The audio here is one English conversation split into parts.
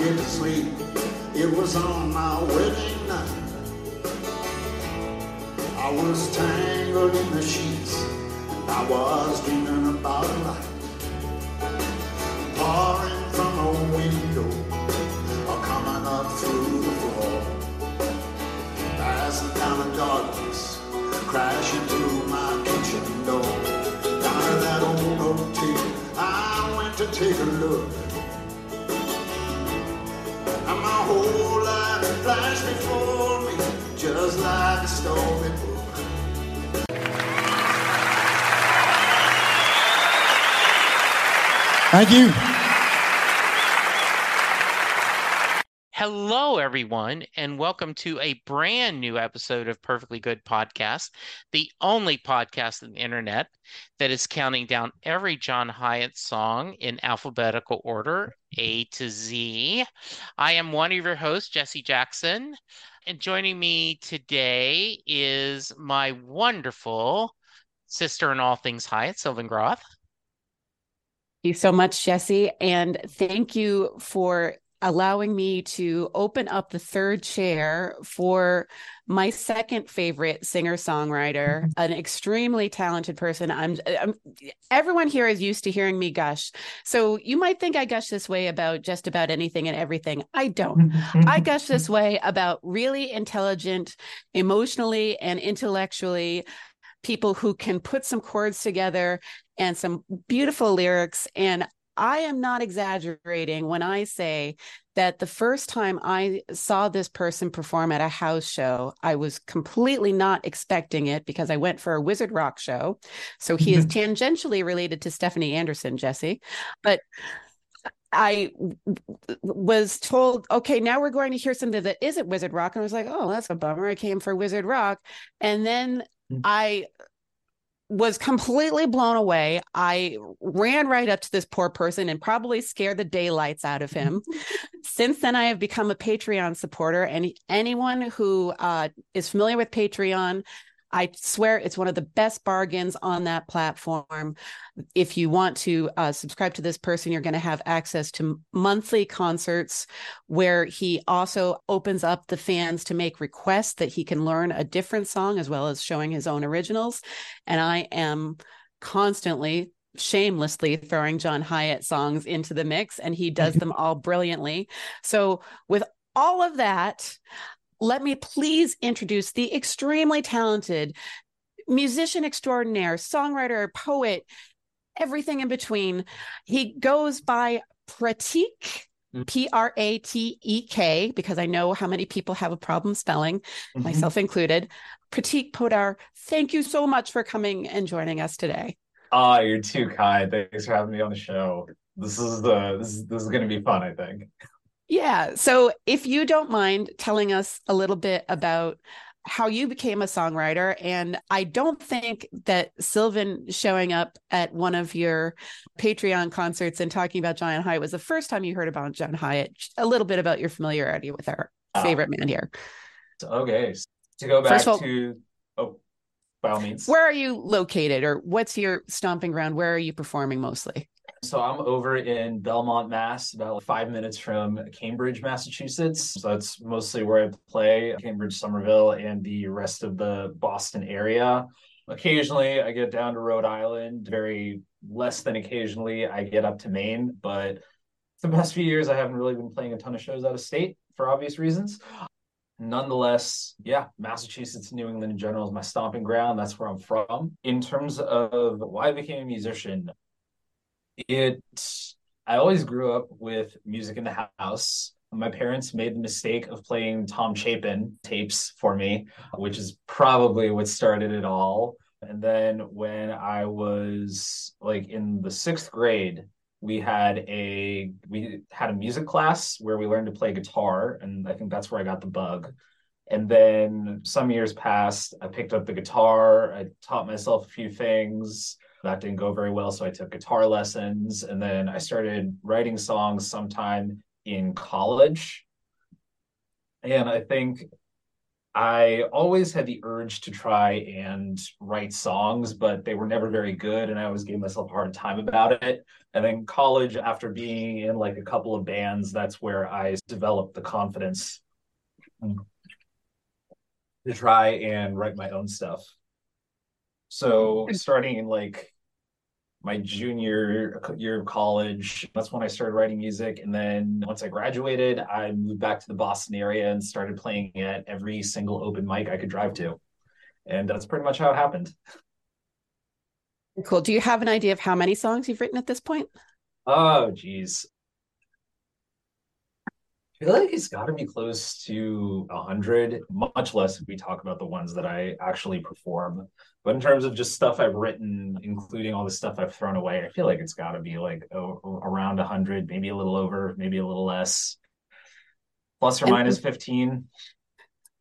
get to sleep. It was on my wedding night. I was tangled in the sheets. I was dreaming about a light pouring from a window or coming up through the floor. Passing down the darkness, crashing through my kitchen door. Down that old tree, I went to take a look. Thank you. Hello, everyone, and welcome to a brand new episode of Perfectly Good Podcast, the only podcast on the internet that is counting down every John Hiatt song in alphabetical order, A to Z. I am one of your hosts, Jesse Jackson, and joining me today is my wonderful sister in all things Hiatt, Sylvan Groth. Thank you so much, Jesse. And thank you for allowing me to open up the third chair for my second favorite singer songwriter, mm-hmm. an extremely talented person. I'm, I'm, everyone here is used to hearing me gush. So you might think I gush this way about just about anything and everything. I don't. I mm-hmm. gush this way about really intelligent, emotionally and intellectually people who can put some chords together and some beautiful lyrics. And I am not exaggerating when I say that the first time I saw this person perform at a house show, I was completely not expecting it because I went for a Wizard Rock show. So he is tangentially related to Stephanie Anderson, Jesse. But I was told, okay, now we're going to hear something that isn't Wizard Rock. And I was like, oh, that's a bummer. I came for Wizard Rock. And then hmm. I was completely blown away. I ran right up to this poor person and probably scared the daylights out of him. Since then, I have become a Patreon supporter, and anyone who uh, is familiar with Patreon I swear it's one of the best bargains on that platform. If you want to uh, subscribe to this person, you're going to have access to monthly concerts where he also opens up the fans to make requests that he can learn a different song as well as showing his own originals. And I am constantly shamelessly throwing John Hiatt songs into the mix, and he does them all brilliantly. So, with all of that, let me please introduce the extremely talented musician extraordinaire, songwriter, poet, everything in between. He goes by Prateek. Mm-hmm. P R A T E K, because I know how many people have a problem spelling, Mm-hmm. myself included. Prateek Podar, thank you so much for coming and joining us today. Ah, you're too kind. Thanks for having me on the show. This is the this is this is gonna be fun, I think. Yeah. So if you don't mind telling us a little bit about how you became a songwriter. And I don't think that Sylvan showing up at one of your Patreon concerts and talking about John Hiatt was the first time you heard about John Hiatt. A little bit about your familiarity with our Ah. favorite man here. So, okay. To go back all- to oh by all means. Where are you located or what's your stomping ground? Where are you performing mostly? So I'm over in Belmont, Mass, about five minutes from Cambridge, Massachusetts. So that's mostly where I play, Cambridge, Somerville, and the rest of the Boston area. Occasionally I get down to Rhode Island. Very less than occasionally I get up to Maine, but the past few years I haven't really been playing a ton of shows out of state for obvious reasons. Nonetheless, yeah, Massachusetts, New England in general is my stomping ground. That's where I'm from. In terms of why I became a musician, it I always grew up with music in the house. My parents made the mistake of playing Tom Chapin tapes for me, which is probably what started it all. And then when I was like in the sixth grade, we had a we had a music class where we learned to play guitar, and I think that's where I got the bug. And then some years passed, I picked up the guitar, I taught myself a few things. That didn't go very well, so I took guitar lessons, and then I started writing songs sometime in college. And I think I always had the urge to try and write songs, but they were never very good. And I always gave myself a hard time about it. And then college, after being in like a couple of bands, that's where I developed the confidence to try and write my own stuff. So hmm. starting in like my junior year of college. That's when I started writing music. And then once I graduated, I moved back to the Boston area and started playing at every single open mic I could drive to. And that's pretty much how it happened. Cool. Do you have an idea of how many songs you've written at this point? Oh, geez. I feel like it's got to be close to a hundred, much less if we talk about the ones that I actually perform. But in terms of just stuff I've written, including all the stuff I've thrown away, I feel like it's got to be like oh, around a hundred, maybe a little over, maybe a little less, plus or and minus fifteen.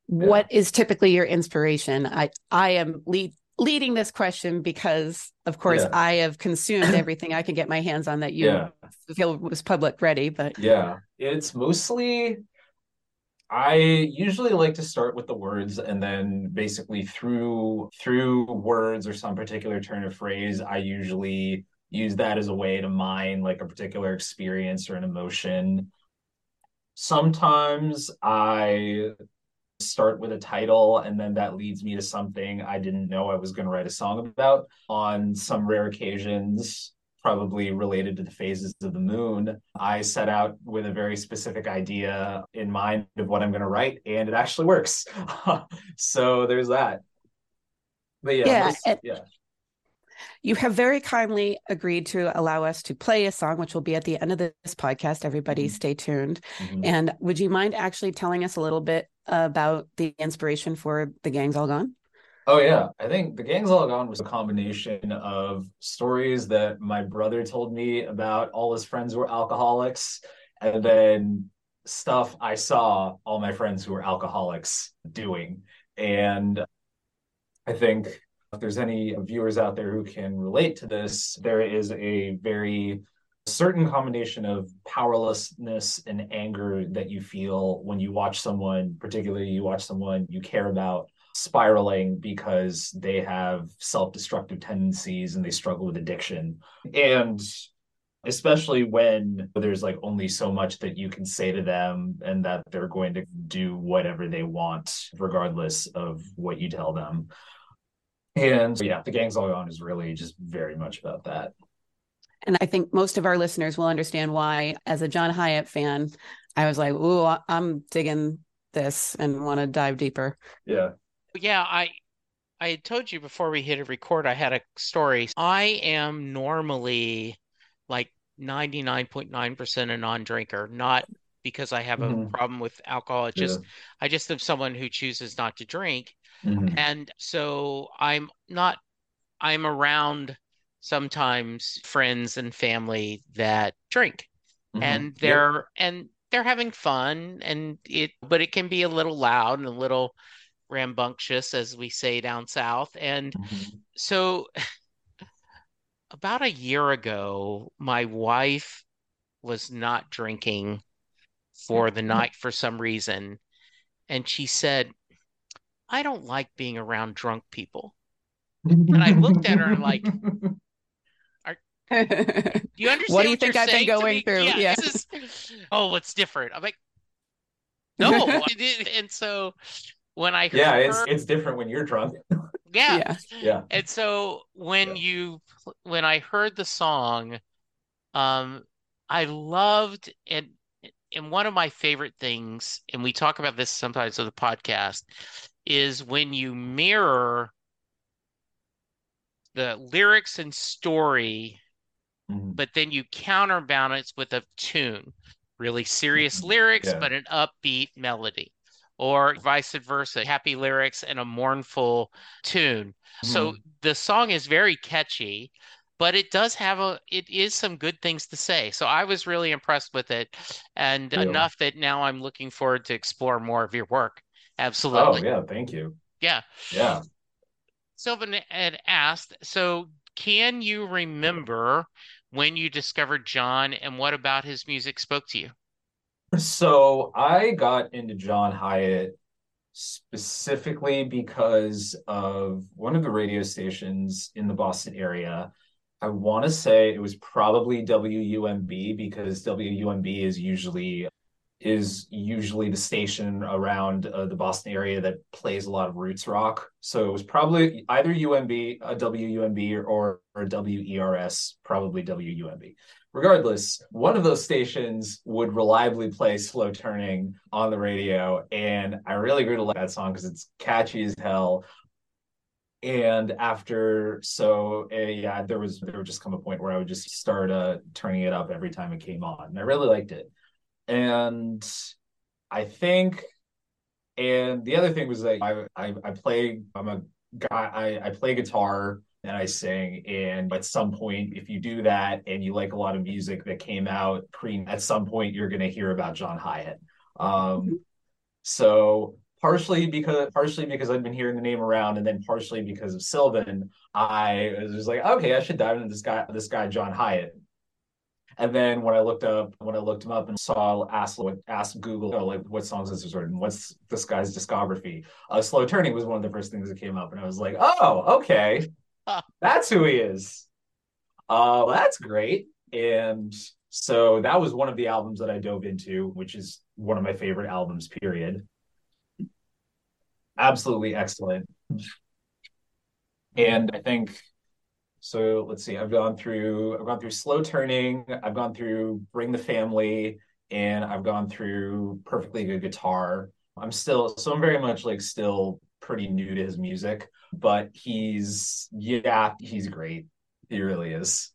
What yeah. is typically your inspiration? I I am lead leading this question because of course yeah. I have consumed everything I can get my hands on that you yeah. feel was public ready. But yeah, it's mostly I usually like to start with the words and then basically through through words or some particular turn of phrase, I usually use that as a way to mine like a particular experience or an emotion. Sometimes I start with a title and then that leads me to something I didn't know I was going to write a song about. On some rare occasions, probably related to the phases of the moon, I set out with a very specific idea in mind of what I'm going to write, and it actually works. so there's that. But yeah, yeah, this, yeah. You have very kindly agreed to allow us to play a song, which will be at the end of this podcast. Everybody, mm-hmm. stay tuned. Mm-hmm. And would you mind actually telling us a little bit about the inspiration for The Gang's All Gone? Oh yeah, I think The Gang's All Gone was a combination of stories that my brother told me about all his friends who were alcoholics, and then stuff I saw all my friends who were alcoholics doing. And I think if there's any viewers out there who can relate to this, there is a very certain combination of powerlessness and anger that you feel when you watch someone, particularly you watch someone you care about spiraling because they have self-destructive tendencies and they struggle with addiction. And especially when there's like only so much that you can say to them and that they're going to do whatever they want regardless of what you tell them. And yeah, the gang's all gone is really just very much about that. And I think most of our listeners will understand why, as a John Hiatt fan, I was like, "Ooh, I'm digging this and want to dive deeper." Yeah. Yeah, I I had told you before we hit a record, I had a story. I am normally like 99.9% a non-drinker, not because I have mm-hmm. a problem with alcohol. It just yeah. I just am someone who chooses not to drink. Mm-hmm. And so I'm not I'm around sometimes friends and family that drink mm-hmm. and they're yep. and they're having fun and it but it can be a little loud and a little rambunctious as we say down south and mm-hmm. so about a year ago my wife was not drinking for the night for some reason and she said i don't like being around drunk people and i looked at her like Do you understand what do you think I've been going through? Yeah. yeah. Is, oh, what's different? I'm like, no. and so when I yeah, it's it's different when you're drunk. yeah. yeah, yeah. And so when yeah. you when I heard the song, um, I loved and and one of my favorite things, and we talk about this sometimes on the podcast, is when you mirror the lyrics and story mm-hmm. but then you counterbalance with a tune, really serious mm-hmm. lyrics, yeah. but an upbeat melody, or vice versa, happy lyrics and a mournful tune. Mm-hmm. So the song is very catchy, but it does have a it is some good things to say. So I was really impressed with it, and yeah. enough that now I'm looking forward to explore more of your work. Absolutely. Oh yeah, thank you. Yeah. Yeah. Sylvan had asked, so can you remember when you discovered John and what about his music spoke to you? So I got into John Hiatt specifically because of one of the radio stations in the Boston area. I want to say it was probably WUMB because WUMB is usually is usually the station around uh, the Boston area that plays a lot of roots rock. So it was probably either UMB, a WUMB, or, or WERS, probably WUMB. Regardless, one of those stations would reliably play Slow Turning on the radio. And I really grew to like that song because it's catchy as hell. And after, so uh, yeah, there was, there would just come a point where I would just start uh, turning it up every time it came on. And I really liked it and I think, and the other thing was like I I, I play. I'm a guy. I I play guitar and I sing. And at some point, if you do that and you like a lot of music that came out pre, at some point you're going to hear about John Hiatt. Um, mm-hmm. So partially because partially because I've been hearing the name around, and then partially because of Sylvan, I was like, okay, I should dive into this guy, this guy John Hiatt. And then when I looked up, when I looked him up and saw, asked, asked Google, oh, like, what songs is this written? What's this guy's discography? Uh, Slow Turning was one of the first things that came up. And I was like, oh, okay. That's who he is. Uh, well, that's great. And so that was one of the albums that I dove into, which is one of my favorite albums, period. Absolutely excellent. And I think so let's see. I've gone through I've gone through slow turning. I've gone through bring the family, and I've gone through perfectly good guitar. I'm still so I'm very much like still pretty new to his music, but he's yeah he's great. He really is.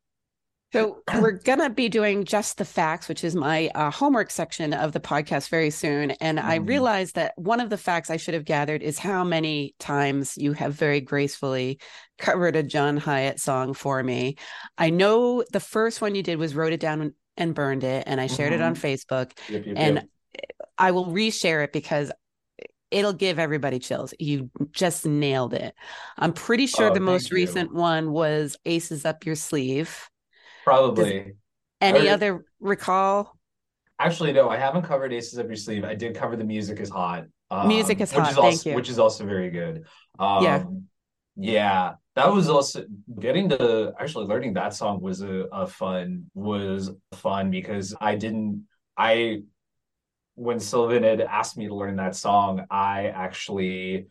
So we're gonna be doing just the facts, which is my uh, homework section of the podcast very soon. And mm. I mm-hmm. realized that one of the facts I should have gathered is how many times you have very gracefully covered a John Hiatt song for me. I know the first one you did was wrote it down and burned it, and I shared mm-hmm. it on mm-hmm. Facebook. Yep, yep, and yep. I will reshare it because it'll give everybody chills. You just nailed it. I'm pretty sure oh, the most you. recent one was Aces Up Your Sleeve. Probably. Does any other recall? Actually, no, I haven't covered Aces Up Your Sleeve. I did cover The Music is Hot. Um, music is hot. Is also, Thank you. Which is also very good. Um, yeah. Yeah. That was also getting to actually learning that song was a, a fun was fun because I didn't I when Sylvan had asked me to learn that song, I actually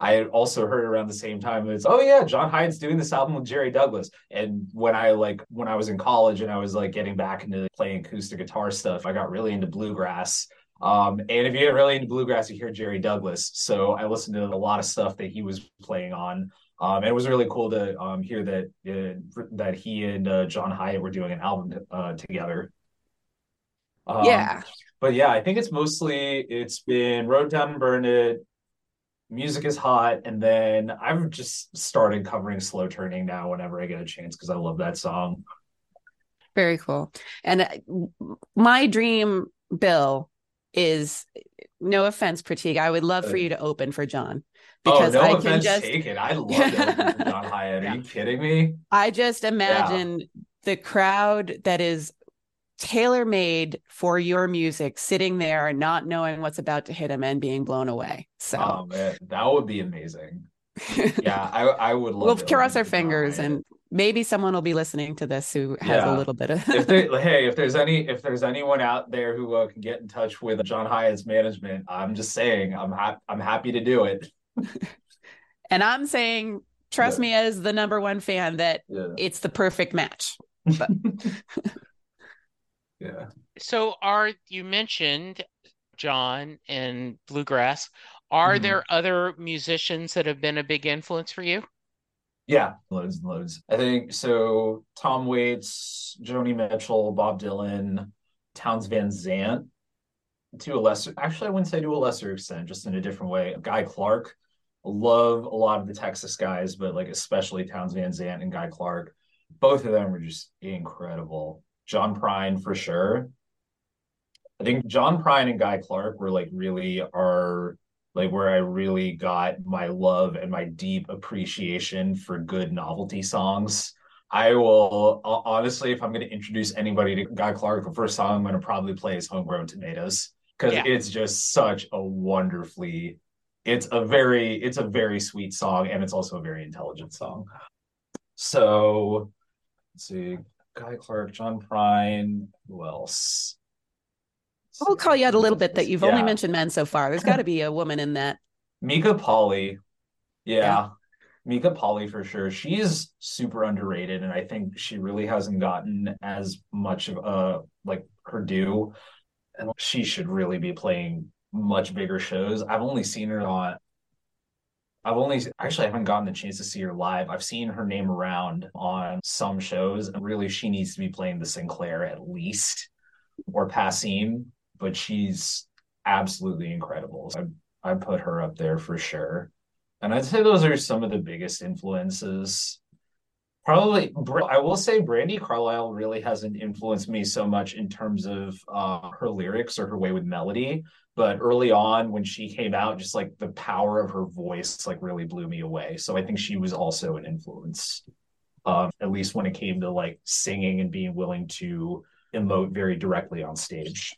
I had also heard around the same time it's oh yeah John Hiatt's doing this album with Jerry Douglas. And when I like when I was in college and I was like getting back into playing acoustic guitar stuff I got really into bluegrass. Um, and if you get really into bluegrass you hear Jerry Douglas. So I listened to a lot of stuff that he was playing on. Um, and it was really cool to um, hear that uh, that he and uh, John Hiatt were doing an album uh, together. Um, yeah. but yeah I think it's mostly it's been Wrote Down and Burned It music is hot and then i've just started covering slow turning now whenever i get a chance because i love that song very cool and uh, my dream bill is no offense prateek i would love for uh, you to open for john oh, because oh, no I offense can just taken. I love John Hiatt. Are yeah. you kidding me? I just imagine yeah. the crowd that is tailor made for your music, sitting there and not knowing what's about to hit him and being blown away. So, oh, man, that would be amazing. yeah, I, I would love. We'll cross our fingers, and maybe someone will be listening to this who has yeah. a little bit of. if hey, if there's any, if there's anyone out there who uh, can get in touch with John Hiatt's management, I'm just saying, I'm happy. I'm happy to do it. and I'm saying, trust yeah. me, as the number one fan, that yeah. it's the perfect match. But yeah. So are you mentioned John and bluegrass? Are mm-hmm. there other musicians that have been a big influence for you? Yeah, loads and loads. I think so. Tom Waits, Joni Mitchell, Bob Dylan, Townes Van Zandt, to a lesser, actually, I wouldn't say to a lesser extent, just in a different way. Guy Clark, love a lot of the Texas guys, but like especially Townes Van Zandt and Guy Clark. Both of them were just incredible. John Prine for sure. I think John Prine and Guy Clark were like really are like where I really got my love and my deep appreciation for good novelty songs. I will honestly, if I'm going to introduce anybody to Guy Clark, the first song I'm going to probably play is Homegrown Tomatoes because yeah. it's just such a wonderfully it's a very it's a very sweet song and it's also a very intelligent song. So let's see, Guy Clark, John Prine, who else? I'll call you out a little bit that you've Yeah. only mentioned men so far. There's got to be a woman in that. Mika Polly. Yeah. Yeah. Mika Polly for sure. She's super underrated and I think she really hasn't gotten as much of a like her due. And she should really be playing much bigger shows. I've only seen her on I've only actually haven't gotten the chance to see her live. I've seen her name around on some shows and really she needs to be playing the Sinclair at least or Passim, but she's absolutely incredible. I I put her up there for sure. And I'd say those are some of the biggest influences. Probably, I will say Brandi Carlile really hasn't influenced me so much in terms of uh, her lyrics or her way with melody. But early on, when she came out, just like the power of her voice, like really blew me away. So I think she was also an influence, um, at least when it came to like singing and being willing to emote very directly on stage.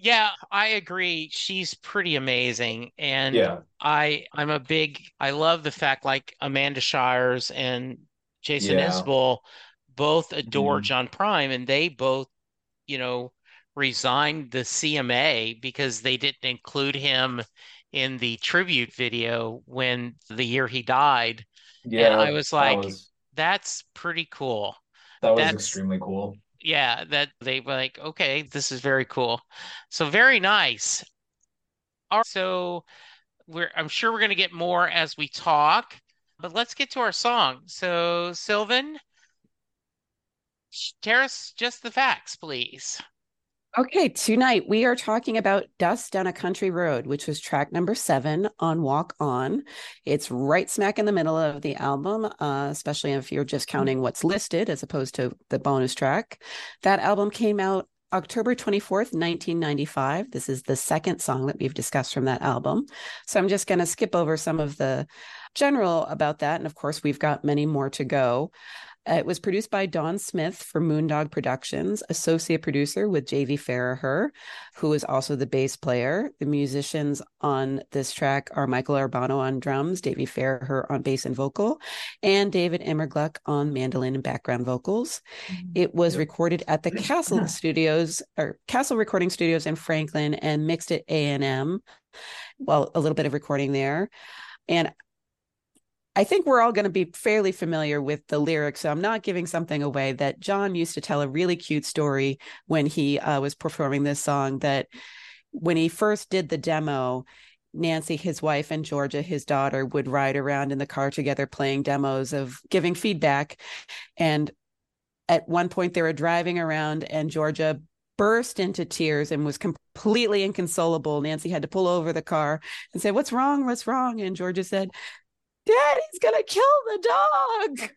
Yeah, I agree. She's pretty amazing. And Yeah, I I'm a big I love the fact like Amanda Shires and Jason Yeah. Isbell both adore Mhm. John Prine and they both, you know, resigned the CMA because they didn't include him in the tribute video when the year he died. yeah. I was like, was That's pretty cool. that was that's- extremely cool. Yeah, that they were like, okay, this is very cool. So very nice. All right, so we're I'm sure we're gonna get more as we talk, but let's get to our song. So Sylvan, us just the facts, please. Okay, tonight we are talking about Dust Down a Country Road, which was track number seven on Walk On. It's right smack in the middle of the album, uh, especially if you're just counting what's listed as opposed to the bonus track. That album came out October 24th, 1995. This is the second song that we've discussed from that album. So I'm just going to skip over some of the general about that. And of course, we've got many more to go. Uh, It was produced by Don Smith for Moondog Productions, associate producer with Davey Faragher, who is also the bass player. The musicians on this track are Michael Urbano on drums, Davey Faragher on bass and vocal, and David Immergluck on mandolin and background vocals. It was recorded at the Castle Studios or Castle Recording Studios in Franklin and mixed at A&M. Well, a little bit of recording there. And I think we're all going to be fairly familiar with the lyrics. So I'm not giving something away that John used to tell a really cute story when he uh, was performing this song that when he first did the demo, Nancy, his wife, and Georgia, his daughter, would ride around in the car together playing demos of giving feedback. And at one point, they were driving around, and Georgia burst into tears and was completely inconsolable. Nancy had to pull over the car and say, What's wrong? What's wrong? And Georgia said, Daddy's going to kill the dog.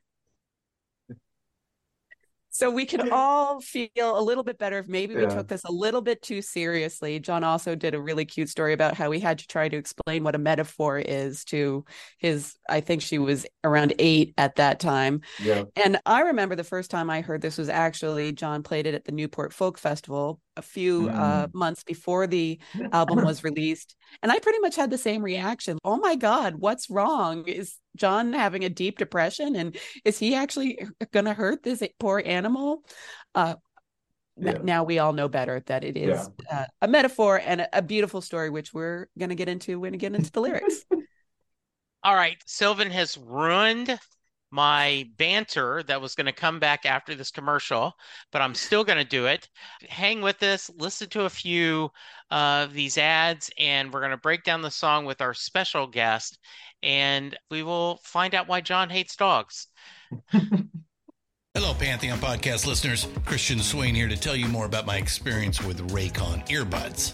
So we can all feel a little bit better if maybe we took this a little bit too seriously. John also did a really cute story about how he had to try to explain what a metaphor is to his, I think she was around eight at that time. Yeah. And I remember the first time I heard this was actually John played it at the Newport Folk Festival a few uh, months before the album was released. And I pretty much had the same reaction. Oh my God, what's wrong? Is John having a deep depression? And is he actually going to hurt this poor animal? Uh, n- Yeah. Now we all know better that it is uh, a metaphor and a, a beautiful story, which we're going to get into when we get into the lyrics. All right, Sylvan has ruined my banter that was going to come back after this commercial, but I'm still going to do it. Hang with us, listen to a few of these ads, and we're going to break down the song with our special guest, and we will find out why John hates dogs. Hello, Pantheon podcast listeners. Christian Swain here to tell you more about my experience with Raycon earbuds.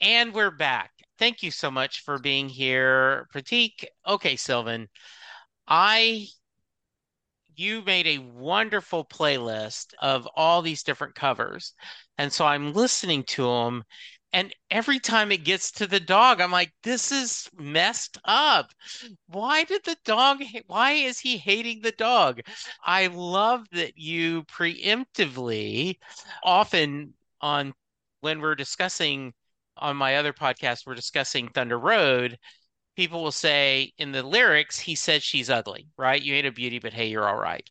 And we're back. Thank you so much for being here, Prateek. Okay, Sylvan, I you made a wonderful playlist of all these different covers. And so I'm listening to them and every time it gets to the dog, I'm like, this is messed up. Why did the dog, why is he hating the dog? I love that you preemptively, often on when we're discussing on my other podcast, we're discussing Thunder Road. People will say in the lyrics, he said she's ugly, right? You ain't a beauty, but hey, you're all right.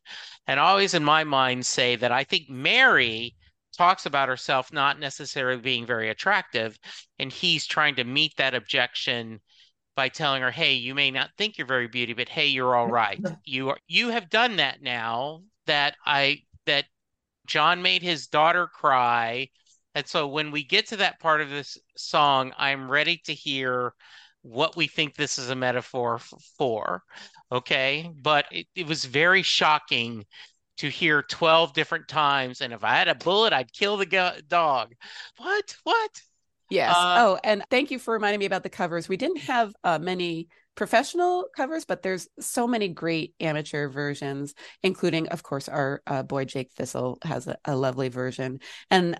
And always in my mind say that I think Mary talks about herself not necessarily being very attractive. And he's trying to meet that objection by telling her, hey, you may not think you're very beauty, but hey, you're all right. You are you have done that now that I that John made his daughter cry and so when we get to that part of this song, I'm ready to hear what we think this is a metaphor for. Okay. But it, it was very shocking to hear 12 different times. And if I had a bullet, I'd kill the go- dog. What? What? Yes. Uh, oh, and thank you for reminding me about the covers. We didn't have uh, many professional covers, but there's so many great amateur versions, including, of course, our uh, boy Jake Thistle has a, a lovely version. And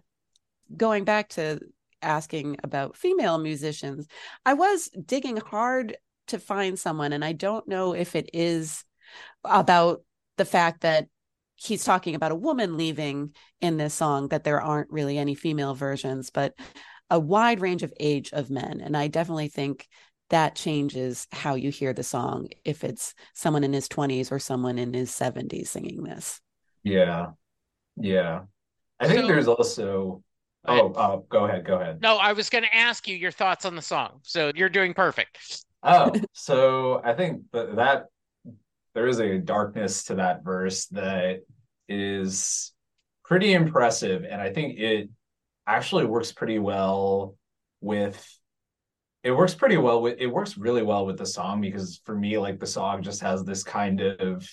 going back to asking about female musicians, I was digging hard to find someone, and I don't know if it is about the fact that he's talking about a woman leaving in this song, that there aren't really any female versions, but a wide range of age of men. And I definitely think that changes how you hear the song if it's someone in his 20s or someone in his 70s singing this. Yeah. Yeah. I think so, there's also Oh, uh, go ahead. Go ahead. No, I was going to ask you your thoughts on the song. So you're doing perfect. oh, so I think that, that there is a darkness to that verse that is pretty impressive. And I think it actually works pretty well with it works pretty well with it works really well with the song because for me like the song just has this kind of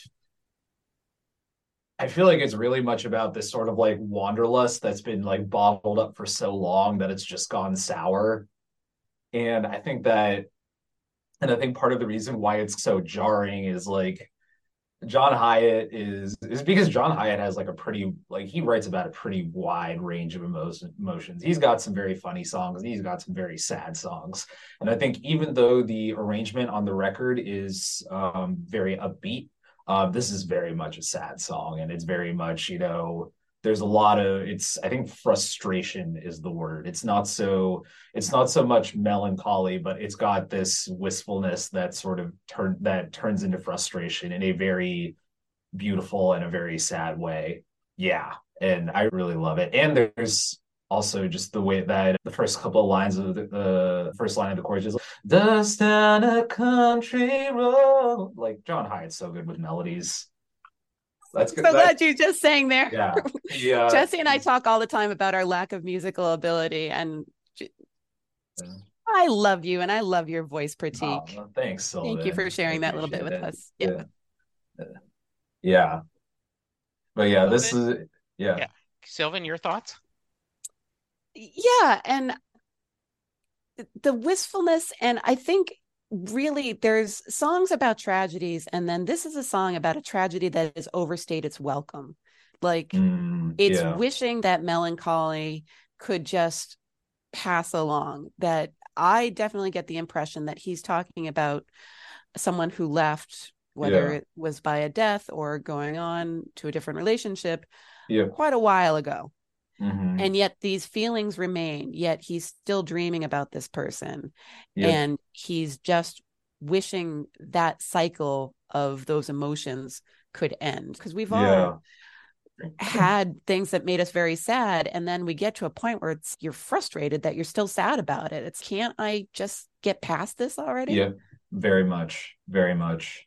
I feel like it's really much about this sort of like wanderlust that's been like bottled up for so long that it's just gone sour. And I think that, and I think part of the reason why it's so jarring is like John Hiatt is is because John Hiatt has like a pretty like he writes about a pretty wide range of emotion, emotions. He's got some very funny songs he's got some very sad songs. And I think even though the arrangement on the record is um, very upbeat, uh, this is very much a sad song, and it's very much you know there's a lot of it's i think frustration is the word. It's not so it's not so much melancholy but it's got this wistfulness that sort of turn that turns into frustration in a very beautiful and a very sad way. Yeah and i really love it. And there's also just the way that the first couple of lines of the, the first line of the chorus is dust down a country road like john hiatt's so good with melodies that's good. So glad you just sang there. Yeah. yeah. Jesse and I talk all the time about our lack of musical ability, and I love you, and I love your voice, Prateek. Oh, thanks, Sylvan. Thank you for sharing that little bit with it. us. Yeah. yeah. Yeah. But yeah, this is yeah. yeah. Sylvan, your thoughts? Yeah and the wistfulness and i think really there's songs about tragedies and then this is a song about a tragedy that is overstayed its welcome Like Mm, it's yeah. wishing that melancholy could just pass along. That I definitely get the impression that he's talking about someone who left, whether Yeah. it was by a death or going on to a different relationship yeah. quite a while ago. Mhm. And yet these feelings remain, yet he's still dreaming about this person. Yeah. And he's just wishing that cycle of those emotions could end. Because we've all had things that made us very sad. And then we get to a point where it's you're frustrated that you're still sad about it. It's can't I just get past this already? Yeah. Very much. Very much.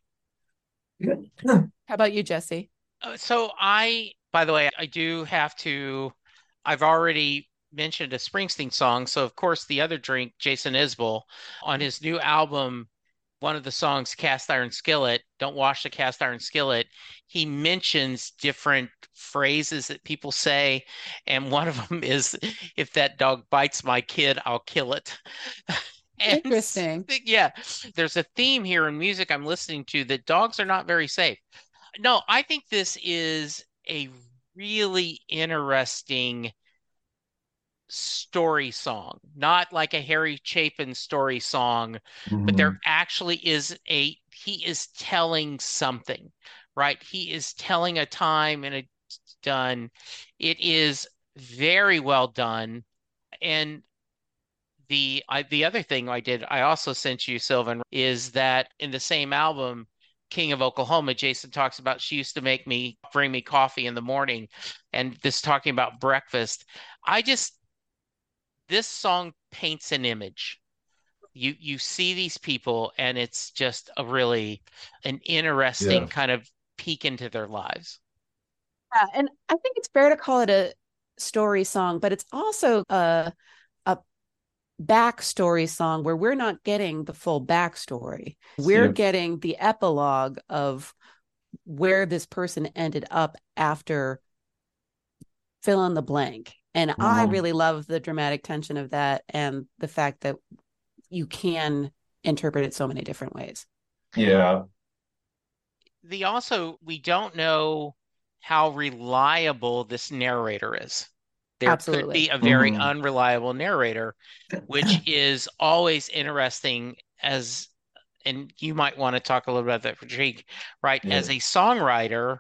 How about you, Jesse? Uh, So I, by the way, I do have to. I've already mentioned a Springsteen song. So of course, the other drink, Jason Isbell, on his new album, one of the songs, Cast Iron Skillet, Don't Wash the Cast Iron Skillet, he mentions different phrases that people say. And one of them is, if that dog bites my kid, I'll kill it. And Interesting. yeah, there's a theme here in music I'm listening to that dogs are not very safe. No, I think this is a really interesting story song, not like a Harry Chapin story song, but Mhm. there actually is a, he is telling something, right? He is telling a time and it's done. It is very well done. And the I, the other thing I did, I also sent you, Sylvan, is that in the same album, King of Oklahoma, Jason talks about she used to make me bring me coffee in the morning, and this talking about breakfast. I just this song paints an image. You you see these people, and it's just a really an interesting Yeah. kind of peek into their lives. Yeah, and I think it's fair to call it a story song, but it's also a a backstory song where we're not getting the full backstory. We're Yeah. getting the epilogue of where this person ended up after fill in the blank. And I Mhm. really love the dramatic tension of that and the fact that you can interpret it so many different ways. Yeah. the also we don't know how reliable this narrator is. There could Absolutely. be a very Mhm. unreliable narrator, which is always interesting as and you might want to talk a little bit about that for Jake, right? Yeah. As a songwriter,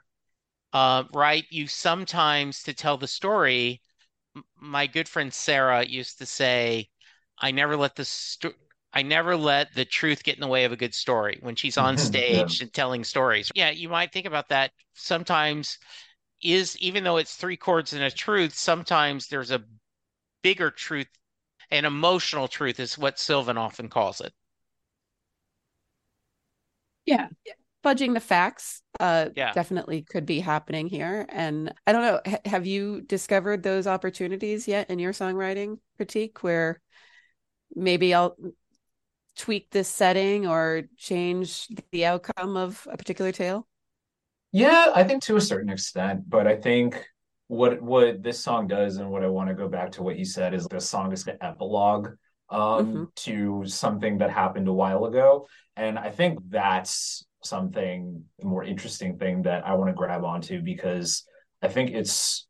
uh, right, you sometimes to tell the story, my good friend Sarah used to say, I never let the sto- I never let the truth get in the way of a good story when she's on Mhm, yeah. stage and telling stories. Yeah, you might think about that. Sometimes is even though it's three chords and a truth, sometimes there's a bigger truth, an emotional truth is what Sylvan often calls it. Yeah. Fudging the facts uh Yeah. definitely could be happening here. And I don't know, ha- have you discovered those opportunities yet in your songwriting Prateek where maybe I'll tweak this setting or change the outcome of a particular tale? Yeah, I think to a certain extent, but I think what what this song does and what I want to go back to what you said is the song is the epilogue um to something that happened a while ago. And I think that's something the more interesting thing that I want to grab onto because I think it's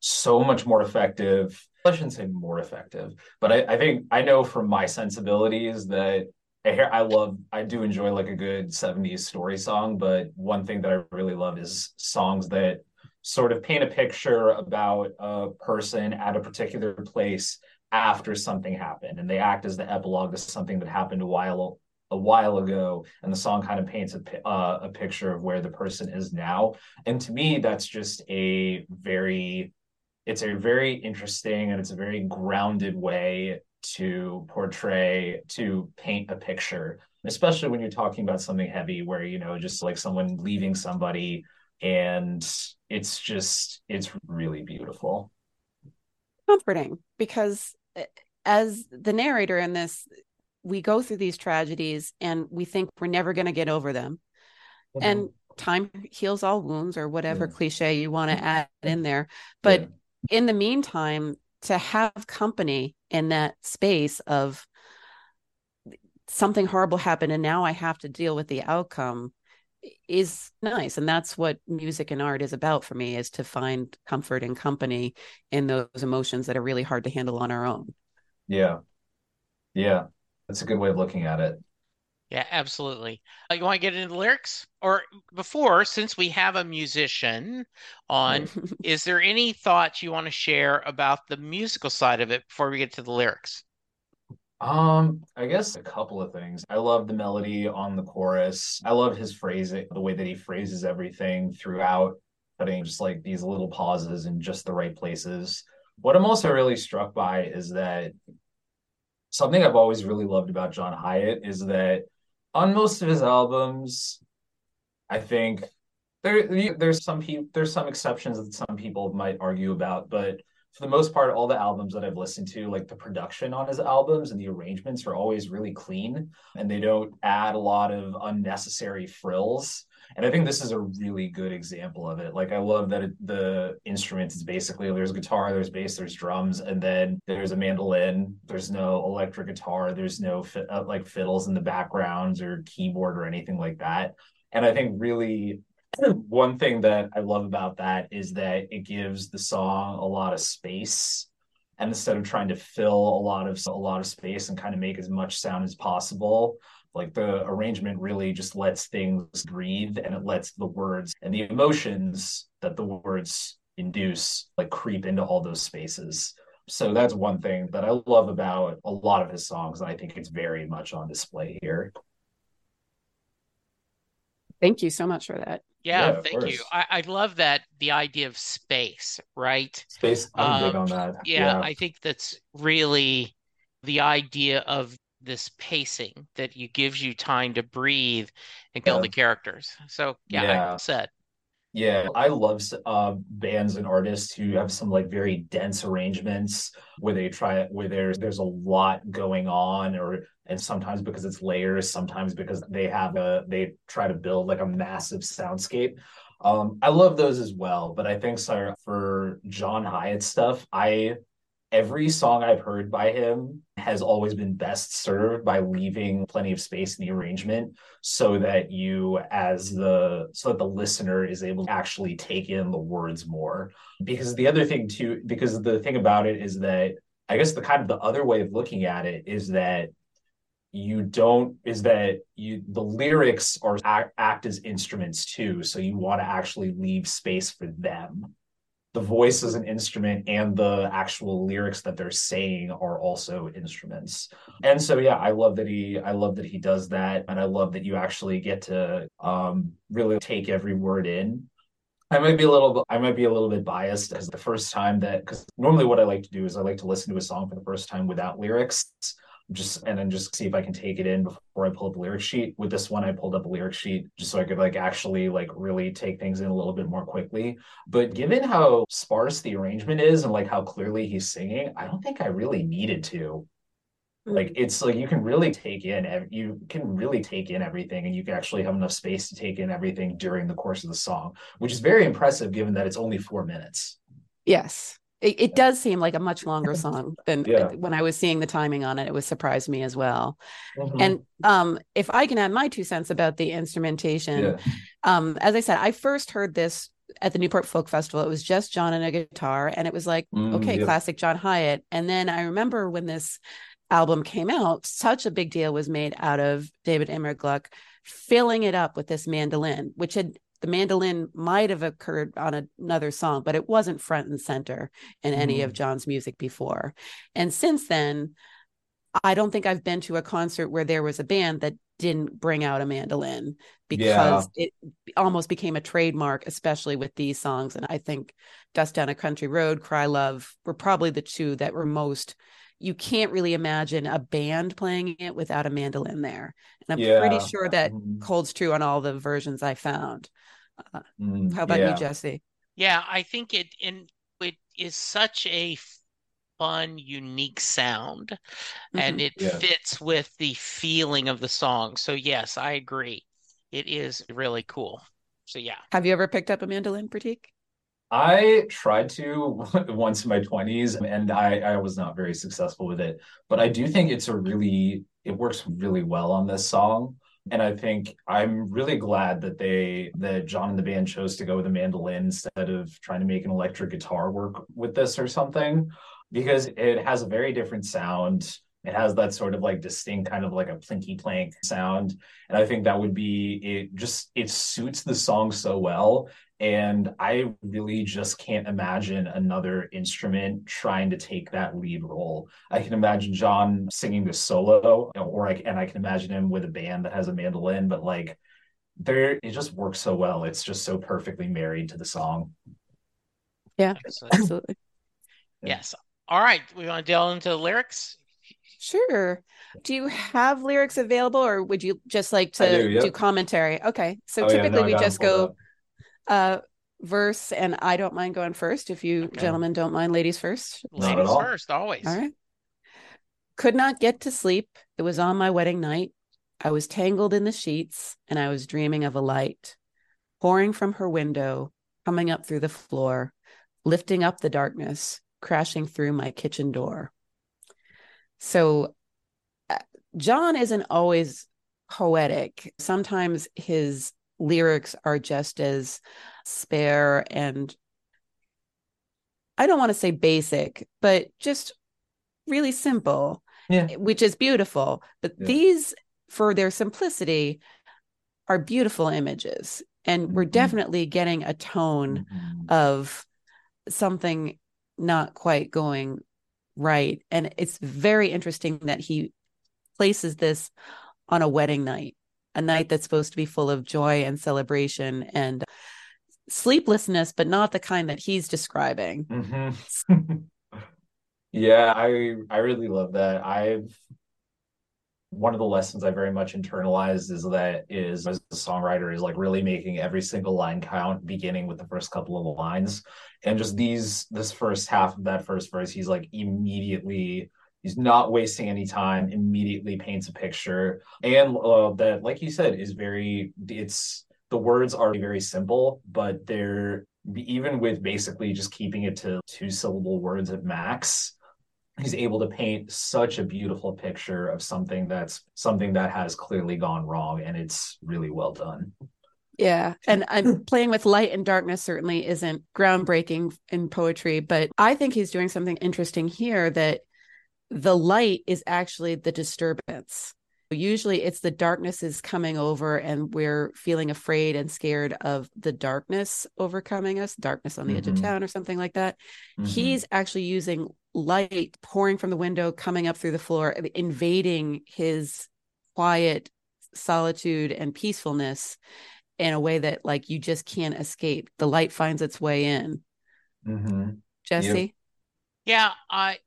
so much more effective. I shouldn't say more effective, but I, I think I know from my sensibilities that I love I do enjoy like a good 70s story song, but one thing that I really love is songs that sort of paint a picture about a person at a particular place after something happened. And they act as the epilogue to something that happened a while a while ago. And the song kind of paints a, uh, a picture of where the person is now. And to me that's just a very it's a very interesting and it's a very grounded way to portray to paint a picture especially when you're talking about something heavy where you know just like someone leaving somebody and it's just it's really beautiful Comforting because uh, as the narrator in this, we go through these tragedies and we think we're never going to get over them. And time heals all wounds or whatever Yeah. cliche you want to add in there. But Yeah. in the meantime, to have company in that space of something horrible happened and now I have to deal with the outcome is nice. And that's what music and art is about for me is to find comfort and company in those emotions that are really hard to handle on our own. Yeah. Yeah. That's a good way of looking at it yeah absolutely uh, you want to get into the lyrics or before since we have a musician on is there any thoughts you want to share about the musical side of it before we get to the lyrics um, I guess a couple of things. I love the melody on the chorus. I love his phrasing, the way that he phrases everything throughout, putting just like these little pauses in just the right places. What I'm also really struck by is that something I've always really loved about John Hiatt is that on most of his albums, I think there there's some people there's some exceptions that some people might argue about, but for the most part, all the albums that I've listened to, like the production on his albums and the arrangements are always really clean and they don't add a lot of unnecessary frills. And I think this is a really good example of it. Like, I love that it, the instruments is basically there's guitar, there's bass, there's drums, and then there's a mandolin. There's no electric guitar, there's no fi- uh, like fiddles in the backgrounds or keyboard or anything like that. And I think really one thing that I love about that is that it gives the song a lot of space. And instead of trying to fill a lot of a lot of space and kind of make as much sound as possible, like the arrangement really just lets things breathe and it lets the words and the emotions that the words induce like creep into all those spaces. So that's one thing that I love about a lot of his songs, and I think it's very much on display here. Thank you so much for that. Yeah, yeah thank you. I, I love that the idea of space, right? Space, I'm um, big on that. Yeah, yeah, I think that's really the idea of this pacing that you gives you time to breathe and build yeah. the characters. So yeah, yeah. I said. Yeah, I love uh, bands and artists who have some like very dense arrangements where they try where there's there's a lot going on, or and sometimes because it's layers, sometimes because they have a they try to build like a massive soundscape. Um, I love those as well, but I think sorry, for John Hiatt stuff, I every song I've heard by him has always been best served by leaving plenty of space in the arrangement so that you as the so that the listener is able to actually take in the words more. Because the other thing too because the thing about it is that I guess the kind of the other way of looking at it is that you don't is that you the lyrics are act, act as instruments too. So you want to actually leave space for them the voice is an instrument and the actual lyrics that they're saying are also instruments. And so yeah i love that he i love that he does that. And i love that you actually get to um, really take every word in. I might be a little I might be a little bit biased because the first time that because normally what I like to do is I like to listen to a song for the first time without lyrics just and then just see if I can take it in before I pull up a lyric sheet. With this one, I pulled up a lyric sheet just so I could like actually like really take things in a little bit more quickly. But given how sparse the arrangement is and like how clearly he's singing, I don't think I really needed to. Hmm. Like it's like you can really take in you can really take in everything and you can actually have enough space to take in everything during the course of the song, which is very impressive given that it's only four minutes. Yes. It, it does seem like a much longer song than yeah. when I was seeing the timing on it. It was surprised me as well. Mm-hmm. And um, if I can add my two cents about the instrumentation, yeah. um, as I said, I first heard this at the Newport Folk Festival. It was just John and a guitar, and it was like, mm, okay, yeah. classic John Hiatt. And then I remember when this album came out, such a big deal was made out of David Immergluck filling it up with this mandolin, which had the mandolin might have occurred on another song, but it wasn't front and center in any mm. of John's music before. And since then, I don't think I've been to a concert where there was a band that didn't bring out a mandolin because yeah. it almost became a trademark, especially with these songs. And I think Dust Down a Country Road, Cry Love were probably the two that were most you can't really imagine a band playing it without a mandolin there. And I'm yeah. pretty sure that mm-hmm. holds true on all the versions I found. Mm, how about yeah. you, Jesse? Yeah, I think it in it is such a fun, unique sound, mm-hmm. and it yeah. fits with the feeling of the song. So yes, I agree. It is really cool. So yeah. Have you ever picked up a mandolin, Prateek? I tried to once in my 20s and I, I was not very successful with it. But I do think it's a really, it works really well on this song. And I think I'm really glad that they that John and the band chose to go with a mandolin instead of trying to make an electric guitar work with this or something, because it has a very different sound. It has that sort of like distinct kind of like a plinky plank sound. And I think that would be it just it suits the song so well. And I really just can't imagine another instrument trying to take that lead role. I can imagine John singing the solo, or I and I can imagine him with a band that has a mandolin, but like there it just works so well. It's just so perfectly married to the song. Yeah, absolutely. Yes. All right. We want to delve into the lyrics. Sure. Do you have lyrics available or would you just like to do, yep. do, commentary? Okay. So Oh, yeah, typically no, we just go up. Uh verse and I don't mind going first if you Okay. gentlemen don't mind ladies first. Ladies first, always. All right. Could not get to sleep. It was on my wedding night. I was tangled in the sheets and I was dreaming of a light pouring from her window, coming up through the floor, lifting up the darkness, crashing through my kitchen door. So, uh, John isn't always poetic. Sometimes his lyrics are just as spare and I don't want to say basic, but just really simple, Yeah. which is beautiful. But Yeah. these, for their simplicity, are beautiful images. And we're Mhm. definitely getting a tone Mhm. of something not quite going right. And it's very interesting that he places this on a wedding night, a night that's supposed to be full of joy and celebration and sleeplessness, but not the kind that he's describing. Mhm. yeah, I I really love that. I've one of the lessons I very much internalized is that is as a songwriter is like really making every single line count, beginning with the first couple of lines. And just these this first half of that first verse, he's like immediately he's not wasting any time, immediately paints a picture. And uh, that, like you said, is very it's the words are very simple, but they're even with basically just keeping it to two syllable words at max he's able to paint such a beautiful picture of something that's something that has clearly gone wrong and it's really well done Yeah. And I'm playing with light and darkness certainly isn't groundbreaking in poetry, but I think he's doing something interesting here that the light is actually the disturbance. Usually it's the darkness is coming over and we're feeling afraid and scared of the darkness overcoming us, darkness on the edge of Mhm. town or something like that. Mhm. He's actually using light pouring from the window, coming up through the floor, invading his quiet solitude and peacefulness in a way that like you just can't escape. The light finds its way in. Mhm. Jesse? Yeah, I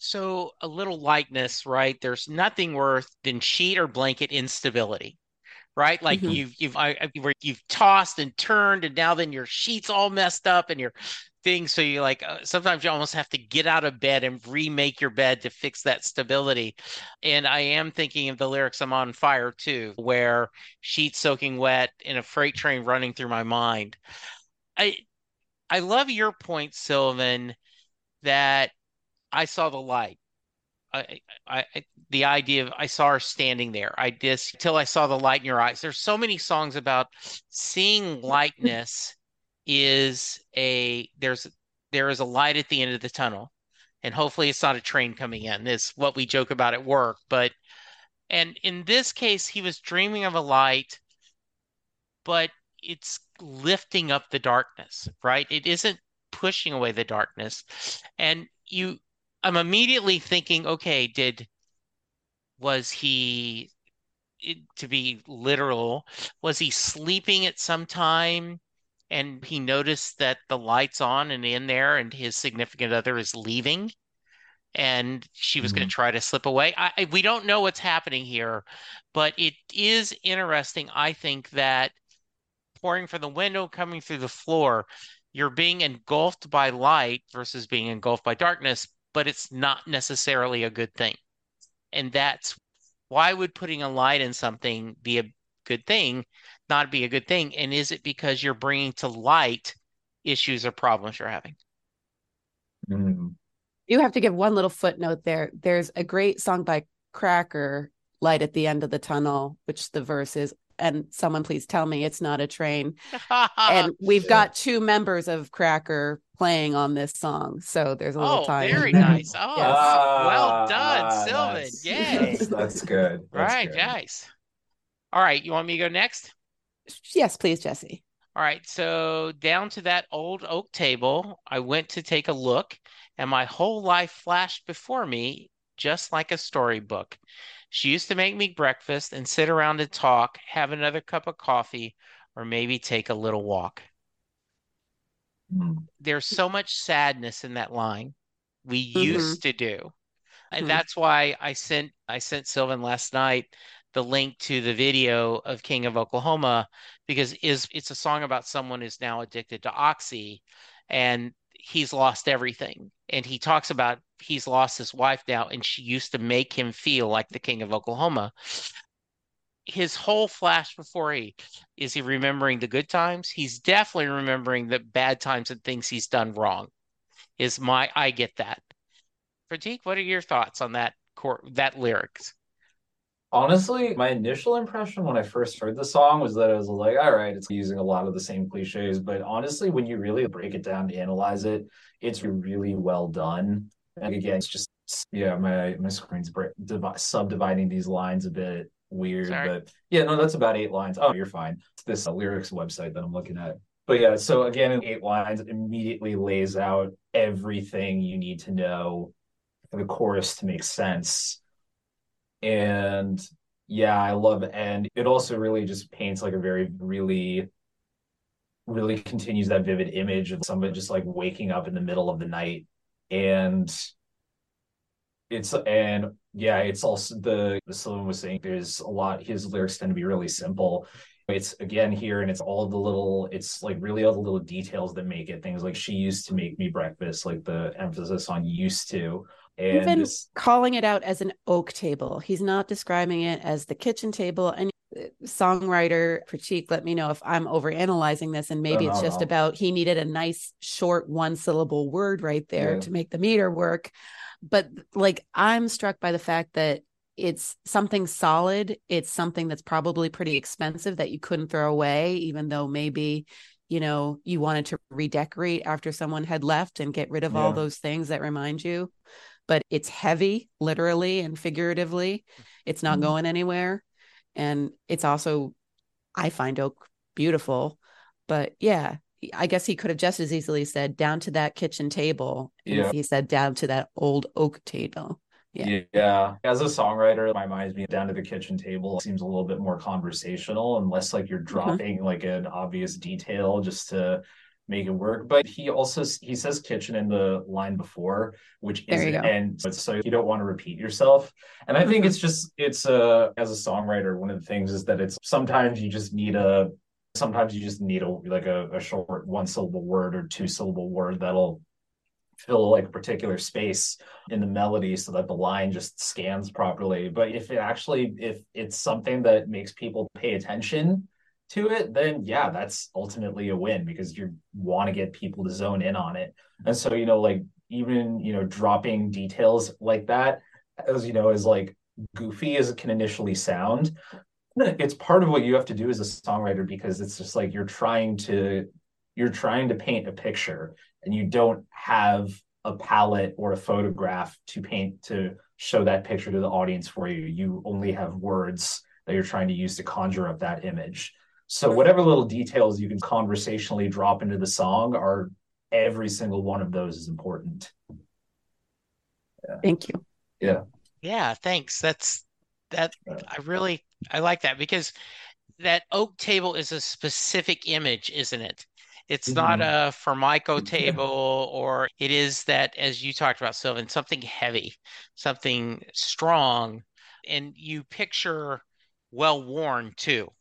so a little lightness, right? There's nothing worse than sheet or blanket instability, right? Like Mhm. you've you've I, you've tossed and turned, and now then your sheet's all messed up and your thing. So you like uh, sometimes you almost have to get out of bed and remake your bed to fix that stability. And I am thinking of the lyrics "I'm on fire" too, where sheets soaking wet and a freight train running through my mind. I I love your point, Sylvan, that I saw the light. I, I, I, the idea of I saw her standing there. I just till I saw the light in your eyes. There's so many songs about seeing lightness is a there's there is a light at the end of the tunnel, and hopefully it's not a train coming in. Is what we joke about at work. But and in this case, he was dreaming of a light, but it's lifting up the darkness, right? It isn't pushing away the darkness. And you, I'm immediately thinking, okay, did, was he, to be literal, was he sleeping at some time and he noticed that the light's on and in there and his significant other is leaving? And she was going to mm-hmm. try to slip away. I, I, we don't know what's happening here, but it is interesting, I think, that pouring from the window, coming through the floor, you're being engulfed by light versus being engulfed by darkness, but it's not necessarily a good thing. And that's why would putting a light in something be a good thing, not be a good thing? And is it because you're bringing to light issues or problems you're having? Mhm. You have to give one little footnote there. There's a great song by Cracker light at the end of the tunnel, which the verse is, and someone please tell me it's not a train. and we've got two members of Cracker playing on this song. So there's a little oh, time. very nice. Oh, Yes. well done, Ah, Sylvan. that's- Yay. That's, that's good. That's right, good. nice. All right, you want me to go next? Yes, please, Jesse. All right, so down to that old oak table, I went to take a look, and my whole life flashed before me just like a storybook. She used to make me breakfast and sit around and talk, have another cup of coffee, or maybe take a little walk. Mm. There's so much sadness in that line. We Mhm. used to do. And Mhm. that's why I sent I sent Sylvan last night the link to the video of King of Oklahoma because is it's a song about someone who's now addicted to oxy and he's lost everything. And he talks about he's lost his wife now and she used to make him feel like the King of Oklahoma. His whole flash before he is he remembering the good times? He's definitely remembering the bad times and things he's done wrong. Is my I get that. Prateek, what are your thoughts on that cor that lyrics? Honestly, my initial impression when I first heard the song was that I was like, all right, it's using a lot of the same cliches. But honestly, when you really break it down to analyze it, it's really well done. And again, it's just yeah, my my screen's break, divi- subdividing these lines a bit weird. Sorry. But yeah, no, that's about eight lines. Oh, you're fine. It's this uh, lyrics website that I'm looking at. But yeah, so again, in eight lines, it immediately lays out everything you need to know for the chorus to make sense. And yeah, I love it. And it also really just paints like a very, really, really continues that vivid image of somebody just like waking up in the middle of the night. And it's, and yeah, it's also the, Sylvan was saying there's a lot, his lyrics tend to be really simple. It's again here, and it's all the little, it's like really all the little details that make it. Things like she used to make me breakfast, like the emphasis on used to. And Even calling it out as an oak table. He's not describing it as the kitchen table. And songwriter Prateek, let me know if I'm overanalyzing this. And maybe No, it's no, just no. about he needed a nice short one syllable word right there Yeah. to make the meter work. But like I'm struck by the fact that it's something solid. It's something that's probably pretty expensive that you couldn't throw away, even though maybe you know you wanted to redecorate after someone had left and get rid of all those things that remind you but it's heavy literally and figuratively it's not Mhm. going anywhere and it's also i find oak beautiful but yeah i guess he could have just as easily said down to that kitchen table Yeah. he said down to that old oak table Yeah. Yeah. As a songwriter, my mind's being down to the kitchen table seems a little bit more conversational, unless like you're Mm-hmm. dropping like an obvious detail just to make it work. But he also he says kitchen in the line before, which There is you go. and so you don't want to repeat yourself. And I think it's just it's uh as a songwriter, one of the things is that it's sometimes you just need a sometimes you just need a like a, a short one syllable word or two syllable word that'll fill like a particular space in the melody so that the line just scans properly. But if it actually if it's something that makes people pay attention to it, then yeah, that's ultimately a win because you want to get people to zone in on it. And so, you know, like even, you know, dropping details like that, as you know, is like goofy as it can initially sound. It's part of what you have to do as a songwriter because it's just like you're trying to you're trying to paint a picture and you don't have a palette or a photograph to paint to show that picture to the audience for you. You only have words that you're trying to use to conjure up that image. So whatever little details you can conversationally drop into the song are every single one of those is important. thank you Yeah, Yeah, thanks. That's that I really I like that because that oak table is a specific image, isn't it? It's not Mhm. a Formica table or it is that, as you talked about, Sylvan, something heavy, something strong, and you picture well worn too,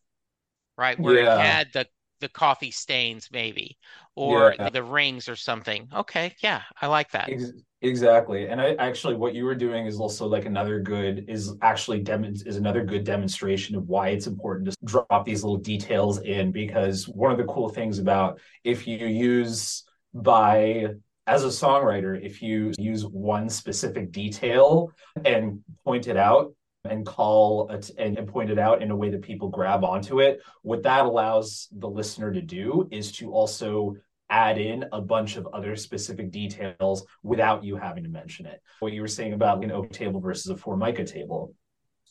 right? Where Yeah. it had the the coffee stains maybe, or Yeah. the rings or something. Okay, yeah, I like that. Ex- Exactly. And I actually what you were doing is also like another good is actually dem- is another good demonstration of why it's important to drop these little details in because one of the cool things about if you use by as a songwriter if you use one specific detail and point it out and call and, and point it out in a way that people grab onto it. What that allows the listener to do is to also add in a bunch of other specific details without you having to mention it. What you were saying about an oak table versus a formica table.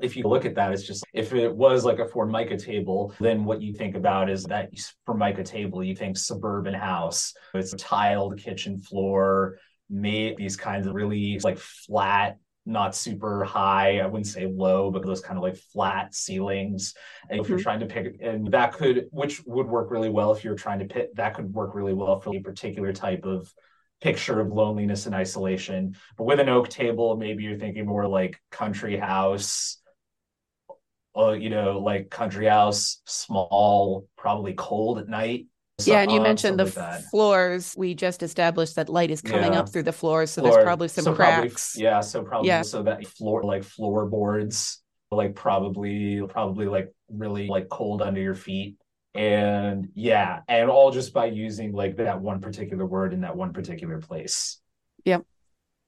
If you look at that, it's just if it was like a formica table, then what you think about is that formica table, you think suburban house. It's tiled kitchen floor, made these kinds of really like flat not super high. I wouldn't say low, but those kind of like flat ceilings. And mm-hmm. if you're mm-hmm. trying to pick, and that could, which would work really well if you're trying to pick, that could work really well for a particular type of picture of loneliness and isolation. But with an oak table, maybe you're thinking more like country house, uh, you know, like country house, small, probably cold at night yeah, and you mentioned the like floors. We just established that light is coming yeah. up through the floors, so Floor. there's probably some so cracks. Probably, yeah, so probably yeah. so that floor like floorboards, like probably probably like really like cold under your feet. And yeah, and all just by using like that one particular word in that one particular place. Yep.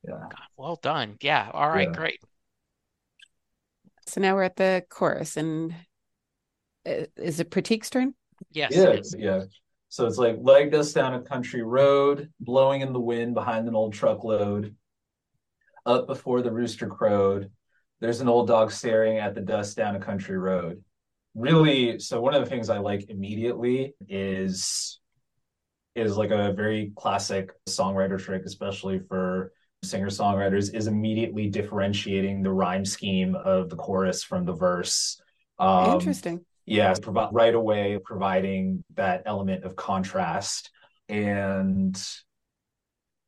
Yeah. well done. Yeah. All right, yeah. great. So now we're at the chorus and uh, is it Prateek's turn? Yes. Yeah, yeah. So it's like legged us down a country road, blowing in the wind behind an old truckload. Up before the rooster crowed, there's an old dog staring at the dust down a country road. Really, so one of the things I like immediately is is like a very classic songwriter trick, especially for singer songwriters, is immediately differentiating the rhyme scheme of the chorus from the verse. Um, Interesting yeah um, provide right away providing that element of contrast. And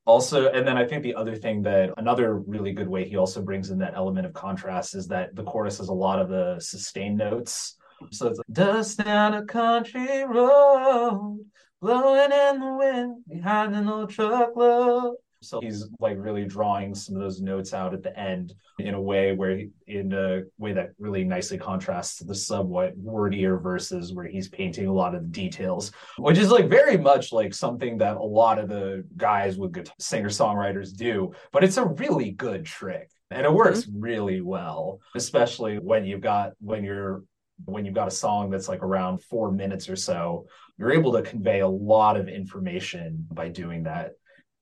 also and then i think the other thing that another really good way he also brings in that element of contrast is that the chorus has a lot of the sustained notes. So it's like dust down a country road blowing in the wind behind an old truckload so he's like really drawing some of those notes out at the end in a way where he, in a way that really nicely contrasts the somewhat wordier verses where he's painting a lot of the details, which is like very much like something that a lot of the guys with good singer songwriters do, but it's a really good trick and it works mm-hmm. really well, especially when you've got when you're when you've got a song that's like around four minutes or so, you're able to convey a lot of information by doing that.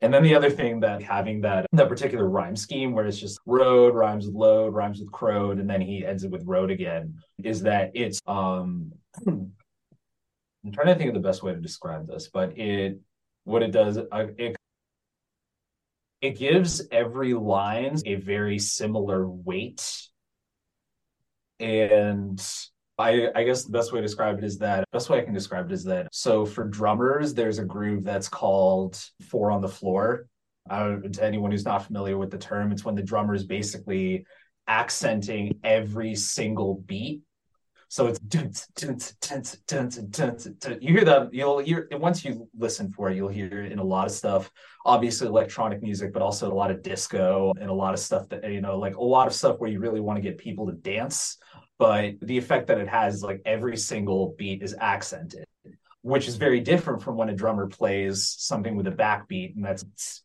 And then the other thing that having that that particular rhyme scheme where it's just road rhymes with load, rhymes with crowed, and then he ends it with road again, is that it's um I'm trying to think of the best way to describe this, but it what it does uh, it it gives every line a very similar weight. And I, I guess the best way to describe it is that best way I can describe it is that so for drummers, there's a groove that's called four on the floor. Uh, to anyone who's not familiar with the term, it's when the drummer is basically accenting every single beat. So it's you hear that you'll hear once you listen for it, you'll hear it in a lot of stuff. Obviously, electronic music, but also a lot of disco and a lot of stuff that you know, like a lot of stuff where you really want to get people to dance but the effect that it has like every single beat is accented which is very different from when a drummer plays something with a backbeat and that's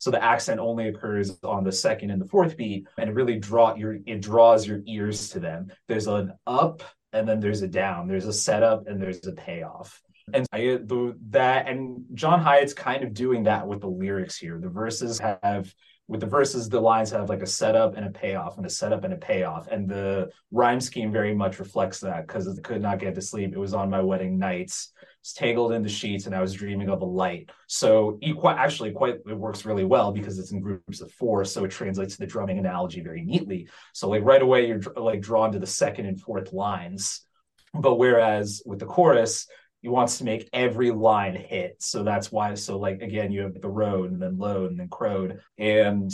so the accent only occurs on the second and the fourth beat and it really draw your it draws your ears to them. There's an up and then there's a down. There's a setup and there's a payoff. And I, the, that and john hiatt's kind of doing that with the lyrics here. The verses have with the verses, the lines have like a setup and a payoff, and a setup and a payoff, and the rhyme scheme very much reflects that because it could not get to sleep. It was on my wedding nights, it's tangled in the sheets, and I was dreaming of a light. So quite actually quite it works really well because it's in groups of four, so it translates to the drumming analogy very neatly. So like right away you're like drawn to the second and fourth lines. But whereas with the chorus, he wants to make every line hit. So that's why. So like again, you have the road and then load and then crowed, and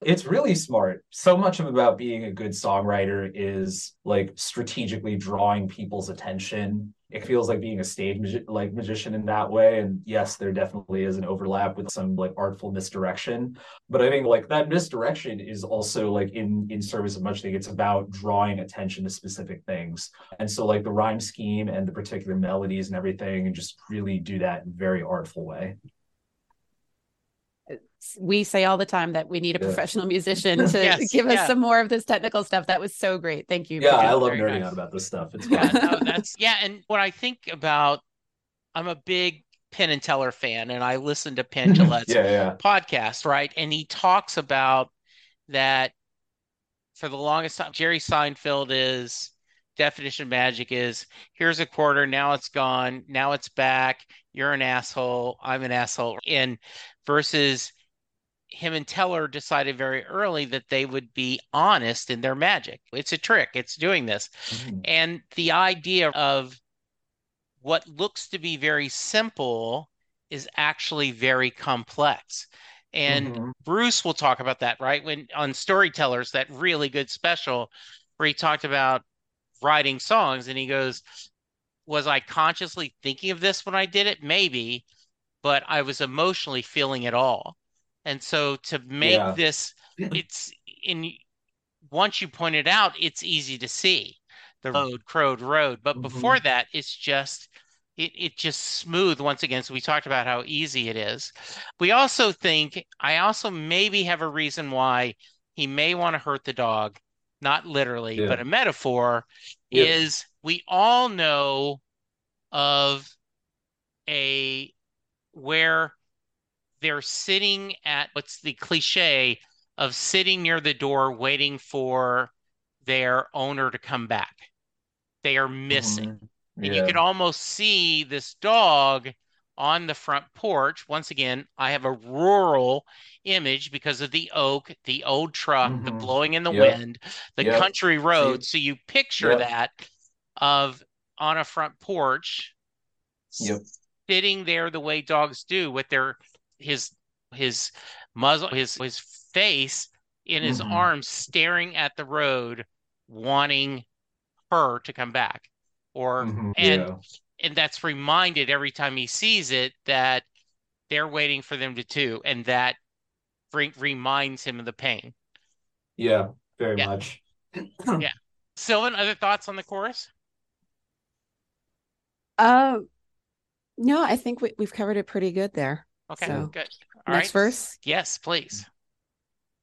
it's really smart. So much of about being a good songwriter is like strategically drawing people's attention it feels like being a stage magi- like magician in that way. And yes there definitely is an overlap with some like artful misdirection. But i think like that misdirection is also like in in service of much thing it's about drawing attention to specific things. And so like the rhyme scheme and the particular melodies and everything and just really do that in very artful way we say all the time that we need a Yeah. professional musician to Yes, give us yeah. some more of this technical stuff. That was so great. Thank you. Yeah, I love very nerding nice. out about this stuff. It's Yeah, no, that's yeah, and what I think about, I'm a big Penn and Teller fan, and I listen to Penn Jillette's yeah, yeah. podcast, right? And he talks about that for the longest time, Jerry Seinfeld is definition of magic is here's a quarter, now it's gone, now it's back, you're an asshole, I'm an asshole. And versus him and Teller decided very early that they would be honest in their magic. It's a trick, it's doing this. Mhm. And the idea of what looks to be very simple is actually very complex. And Mhm. Bruce will talk about that, right? When on Storytellers, that really good special where he talked about writing songs and he goes, Was I consciously thinking of this when I did it? Maybe, but I was emotionally feeling it all. And so to make Yeah. this, it's in once you point it out, it's easy to see the road, crowed road. But Mhm. before that, it's just it it just smooth once again. So we talked about how easy it is. We also think I also maybe have a reason why he may want to hurt the dog, not literally, Yeah. but a metaphor Yep. is we all know of a where they're sitting at what's the cliche of sitting near the door waiting for their owner to come back. They are missing. Mhm. And you could almost see this dog on the front porch. Once again, I have a rural image because of the oak, the old truck, the Mhm. blowing in the Yep. wind, the Yep. country road. So you picture Yep. that of on a front porch, Yep. Sitting there the way dogs do with their his his muzzle his his face in his Mhm. arms staring at the road wanting her to come back or Mhm. and Yeah. and that's reminded every time he sees it that they're waiting for them to too and that re- reminds him of the pain Yeah, very much. Yeah. sylvan other thoughts on the chorus Uh, no, I think we, we've covered it pretty good there. okay So, good All Next right. verse. yes please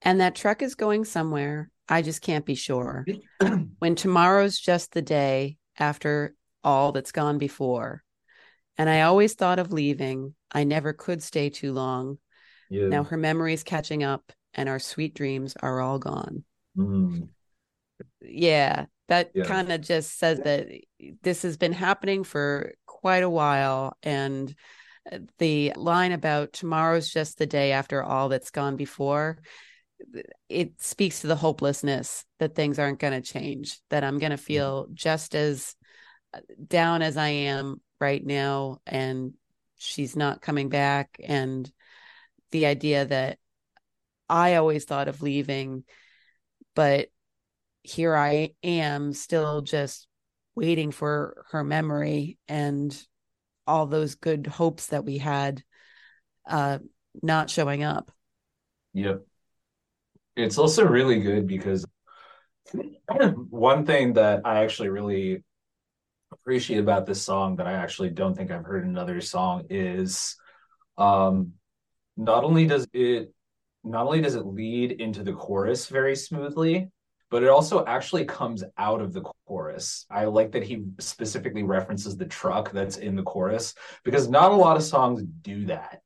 And that truck is going somewhere. I just can't be sure. when tomorrow's just the day after all that's gone before. And I always thought of leaving. I never could stay too long. Yeah. Now her memory's catching up and our sweet dreams are all gone. Mhm. Yeah, that Yeah. kind of just says that this has been happening for quite a while. And uh, the line about tomorrow's just the day after all that's gone before, it speaks to the hopelessness that things aren't going to change, that I'm going to feel just as uh, down as I am right now. And she's not coming back. And the idea that I always thought of leaving, but here I am still just waiting for her memory and all those good hopes that we had uh not showing up. Yep. It's also really good because one thing that I actually really appreciate about this song that I actually don't think I've heard another song is um not only does it not only does it lead into the chorus very smoothly, but it also actually comes out of the chorus. I like that he specifically references the truck that's in the chorus because not a lot of songs do that.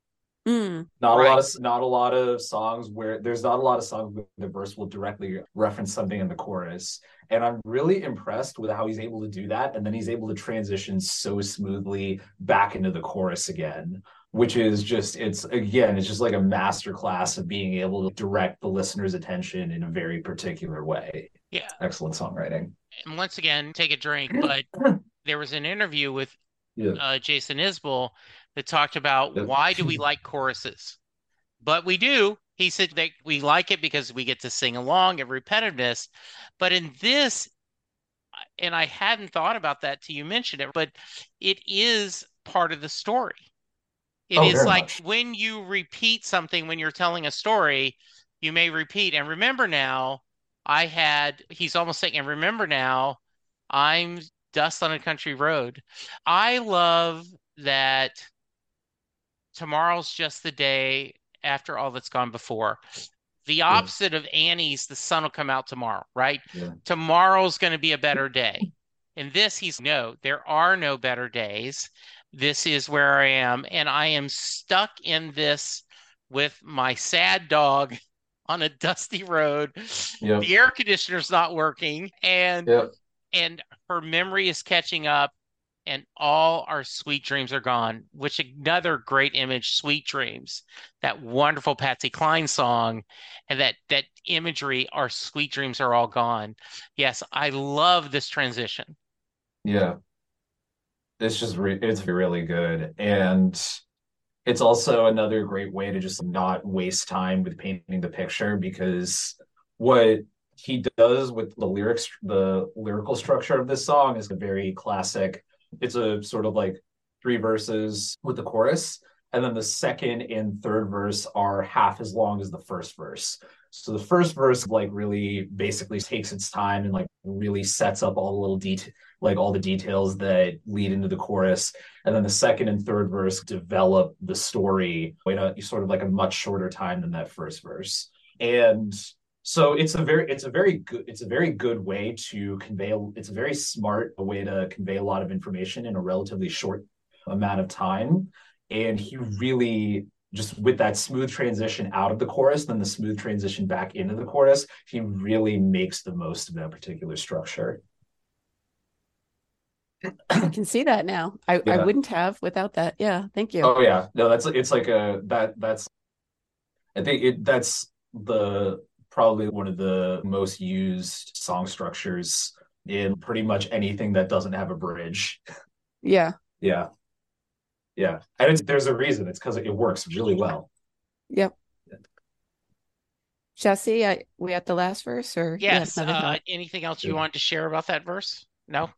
Mm, Not a lot of not a lot of songs where there's not a lot of songs where the verse will directly reference something in the chorus. And I'm really impressed with how he's able to do that. And then he's able to transition so smoothly back into the chorus again, which is just it's again, it's just like a masterclass of being able to direct the listener's attention in a very particular way. yeah Excellent songwriting. and once again take a drink but there was an interview with Yeah. uh, Jason Isbell that talked about Yep. why do we like choruses? But we do. He said that we like it because we get to sing along and repetitiveness. But in this, and I hadn't thought about that till you mentioned it, but it is part of the story. It Oh, is like much. when you repeat something when you're telling a story, you may repeat. And remember now, I had, he's almost saying, and remember now, I'm dust on a country road. I love that tomorrow's just the day after all that's gone before. The opposite of Annie's, the sun will come out tomorrow, right? Yeah. Tomorrow's going to be a better day. In this, he's no, there are no better days. This is where I am. And I am stuck in this with my sad dog on a dusty road. Yep. The air conditioner's not working. And Yep. and her memory is catching up and all our sweet dreams are gone which another great image sweet dreams that wonderful patsy cline song and that that imagery our sweet dreams are all gone yes i love this transition Yeah. It's just re- it's really good. And it's also another great way to just not waste time with painting the picture because what he does with the lyrics the lyrical structure of this song is a very classic. It's a sort of like three verses with the chorus and then the second and third verse are half as long as the first verse. So the first verse like really basically takes its time and like really sets up all the little detail like all the details that lead into the chorus. And then the second and third verse develop the story in a sort of like a much shorter time than that first verse. And so it's a very it's a very good it's a very good way to convey it's a very smart way to convey a lot of information in a relatively short amount of time. And he really just with that smooth transition out of the chorus then the smooth transition back into the chorus he really makes the most of that particular structure I can see that now. I, I wouldn't have without that. Yeah, thank you. Oh yeah, no, that's it's like a that that's I think it that's the probably one of the most used song structures in pretty much anything that doesn't have a bridge. Yeah. Yeah. Yeah. And it's there's a reason. It's because it works really well. Yep. Jesse, I, we at the last verse or yes uh, anything else you Yeah. want to share about that verse no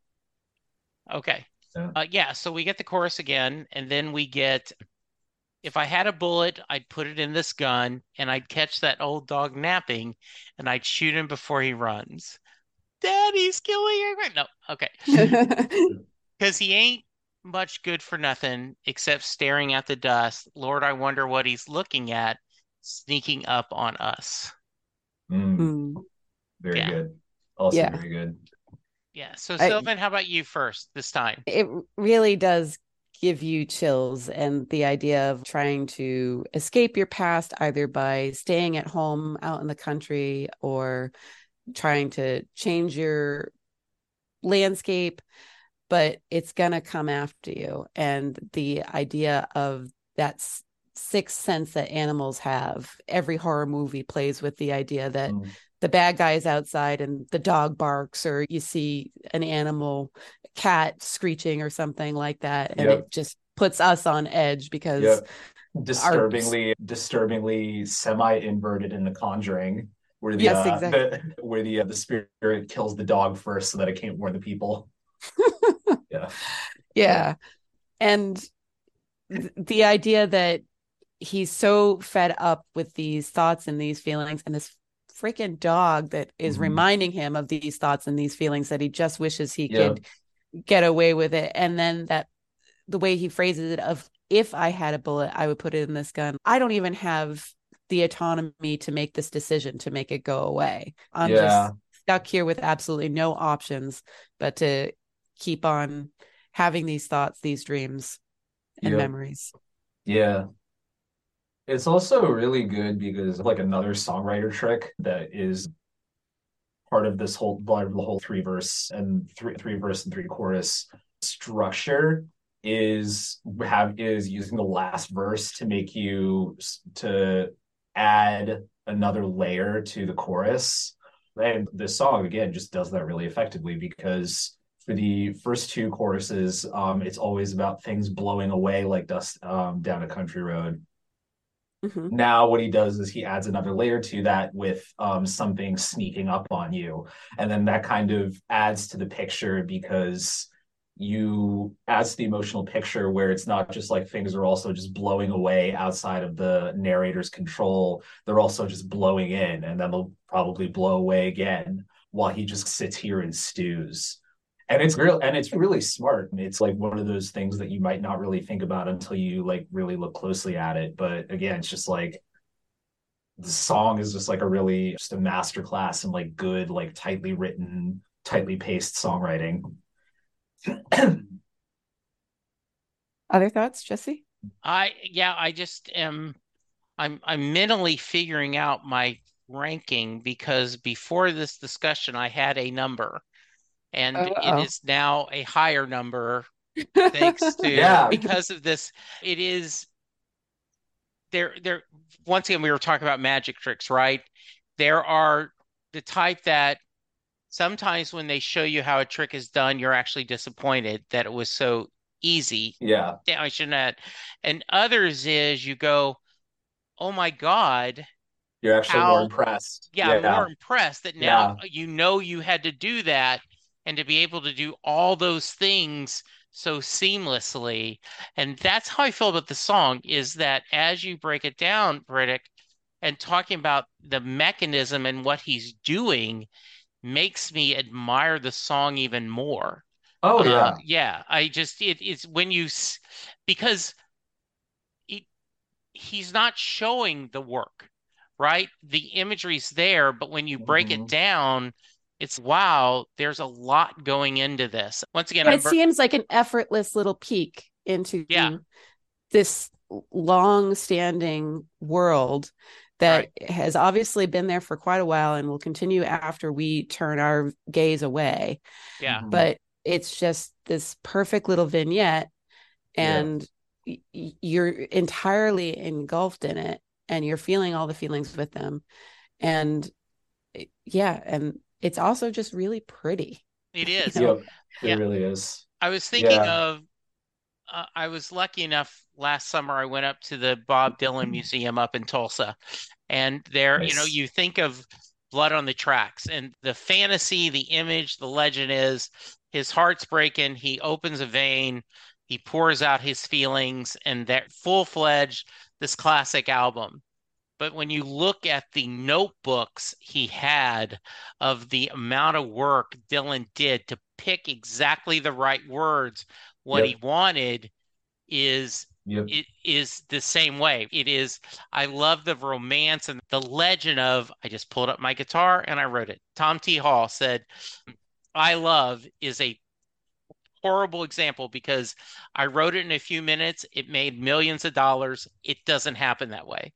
okay Yeah. uh, yeah so we get the chorus again and then we get if i had a bullet i'd put it in this gun and i'd catch that old dog napping and i'd shoot him before he runs daddy's killing everybody no okay because he ain't much good for nothing except staring at the dust lord i wonder what he's looking at sneaking up on us Mm, Hmm. very Yeah. good. Also Yeah. very good. yeah so I- sylvan how about you first this time It really does give you chills and the idea of trying to escape your past either by staying at home out in the country or trying to change your landscape but it's going to come after you and the idea of that sixth sense that animals have every horror movie plays with the idea that Mm, the bad guy is outside and the dog barks or you see an animal cat screeching or something like that and Yep. it just puts us on edge because Yep. disturbingly disturbingly semi-inverted in the conjuring where the Yes, uh, exactly. the, where the uh, the spirit kills the dog first so that it can't warn the people yeah yeah and th- the idea that he's so fed up with these thoughts and these feelings and this freaking dog that is Mhm. reminding him of these thoughts and these feelings that he just wishes he Yeah. could get away with it and then that the way he phrases it of if i had a bullet i would put it in this gun i don't even have the autonomy to make this decision to make it go away i'm Yeah. just stuck here with absolutely no options but to keep on having these thoughts these dreams and Yeah. memories Yeah. It's also really good because like another songwriter trick that is part of this whole part of the whole three verse and three three verse and three chorus structure is have is using the last verse to make you to add another layer to the chorus. And this song again just does that really effectively because for the first two choruses, um, it's always about things blowing away like dust um, down a country road. Mhm. Now, what he does is he adds another layer to that with um, something sneaking up on you, and then that kind of adds to the picture because you adds to the emotional picture where it's not just like things are also just blowing away outside of the narrator's control; they're also just blowing in, and then they'll probably blow away again while he just sits here and stews and it's real and it's really smart it's like one of those things that you might not really think about until you like really look closely at it but again it's just like the song is just like a really just a masterclass in like good, like tightly written, tightly paced songwriting. Other thoughts, Jesse? I yeah, I just am I'm I'm mentally figuring out my ranking because before this discussion I had a number and Uh-oh. it is now a higher number thanks to Yeah. because of this it is there there once again we were talking about magic tricks right there are the type that sometimes when they show you how a trick is done you're actually disappointed that it was so easy Yeah. damn I shouldn't have and others is you go oh my god You're actually How- more impressed. yeah, I'm more impressed that now you know you had to do that and to be able to do all those things so seamlessly. And that's how I feel about the song is that as you break it down, Prateek, and talking about the mechanism and what he's doing makes me admire the song even more. Oh yeah. Uh, yeah, I just it, it's when you because it, he's not showing the work, right? The imagery's there, but when you break Mhm. it down, it's wow, there's a lot going into this. Once again, And it bur- seems like an effortless little peek into Yeah. this long standing world that has obviously been there for quite a while and will continue after we turn our gaze away. yeah, Mhm. But it's just this perfect little vignette, and y- y- you're entirely engulfed in it, and you're feeling all the feelings with them. And yeah, and it's also just really pretty. it is. you know, Yep. It Yeah. really is. I was thinking Yeah. of uh, I was lucky enough last summer I went up to the Bob Dylan Museum up in Tulsa. And there, you know, you think of Blood on the Tracks and the fantasy, the image, the legend is his heart's breaking, he opens a vein, he pours out his feelings, and that full-fledged this classic album. But when you look at the notebooks he had of the amount of work Dylan did to pick exactly the right words, what Yep. he wanted is Yep. it is the same way. It is, I love the romance and the legend of I just pulled up my guitar and I wrote it. Tom T. Hall said, I love is a horrible example because I wrote it in a few minutes. It made millions of dollars. It doesn't happen that way.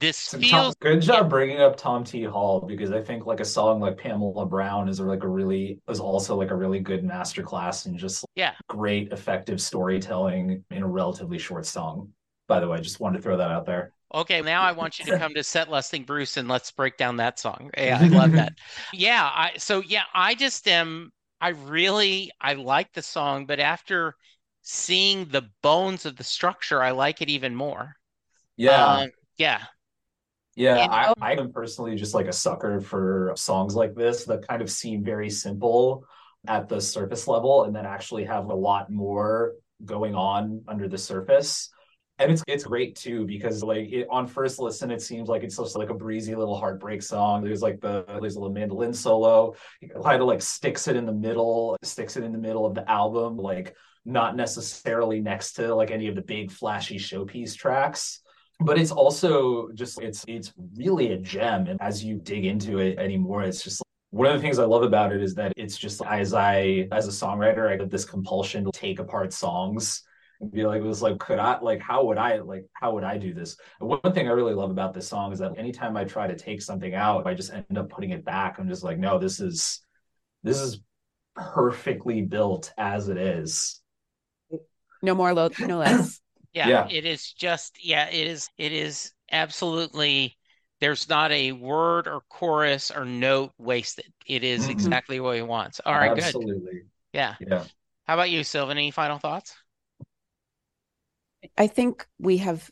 This So Tom- feels good job bringing up Tom T. Hall because I think like a song like Pamela Brown is like a really is also like a really good masterclass and just Yeah. great effective storytelling in a relatively short song. By the way, just wanted to throw that out there. Okay, now I want you to come to Set Listing Bruce and let's break down that song. Yeah, I love that. Yeah, I so yeah, I just am I really I like the song, but after seeing the bones of the structure, I like it even more. Yeah. Um, yeah. Yeah, And- I, I am personally just like a sucker for songs like this that kind of seem very simple at the surface level and then actually have a lot more going on under the surface. And it's it's great too because like it, on first listen it seems like it's just like a breezy little heartbreak song. There's like the there's a little mandolin solo. Kind of like sticks it in the middle, sticks it in the middle of the album, like not necessarily next to like any of the big flashy showpiece tracks but it's also just it's it's really a gem and as you dig into it anymore it's just one of the things i love about it is that it's just as i as a songwriter i get this compulsion to take apart songs and be like it was like could i like how would i like how would i do this and one thing i really love about this song is that anytime i try to take something out i just end up putting it back i'm just like no this is this is perfectly built as it is No more, lo- no less. Yeah, Yeah. it is just yeah, it is it is absolutely there's not a word or chorus or note wasted. It is exactly what he wants. All right, good. absolutely Yeah. yeah How about you, Sylvan? Any final thoughts? I think we have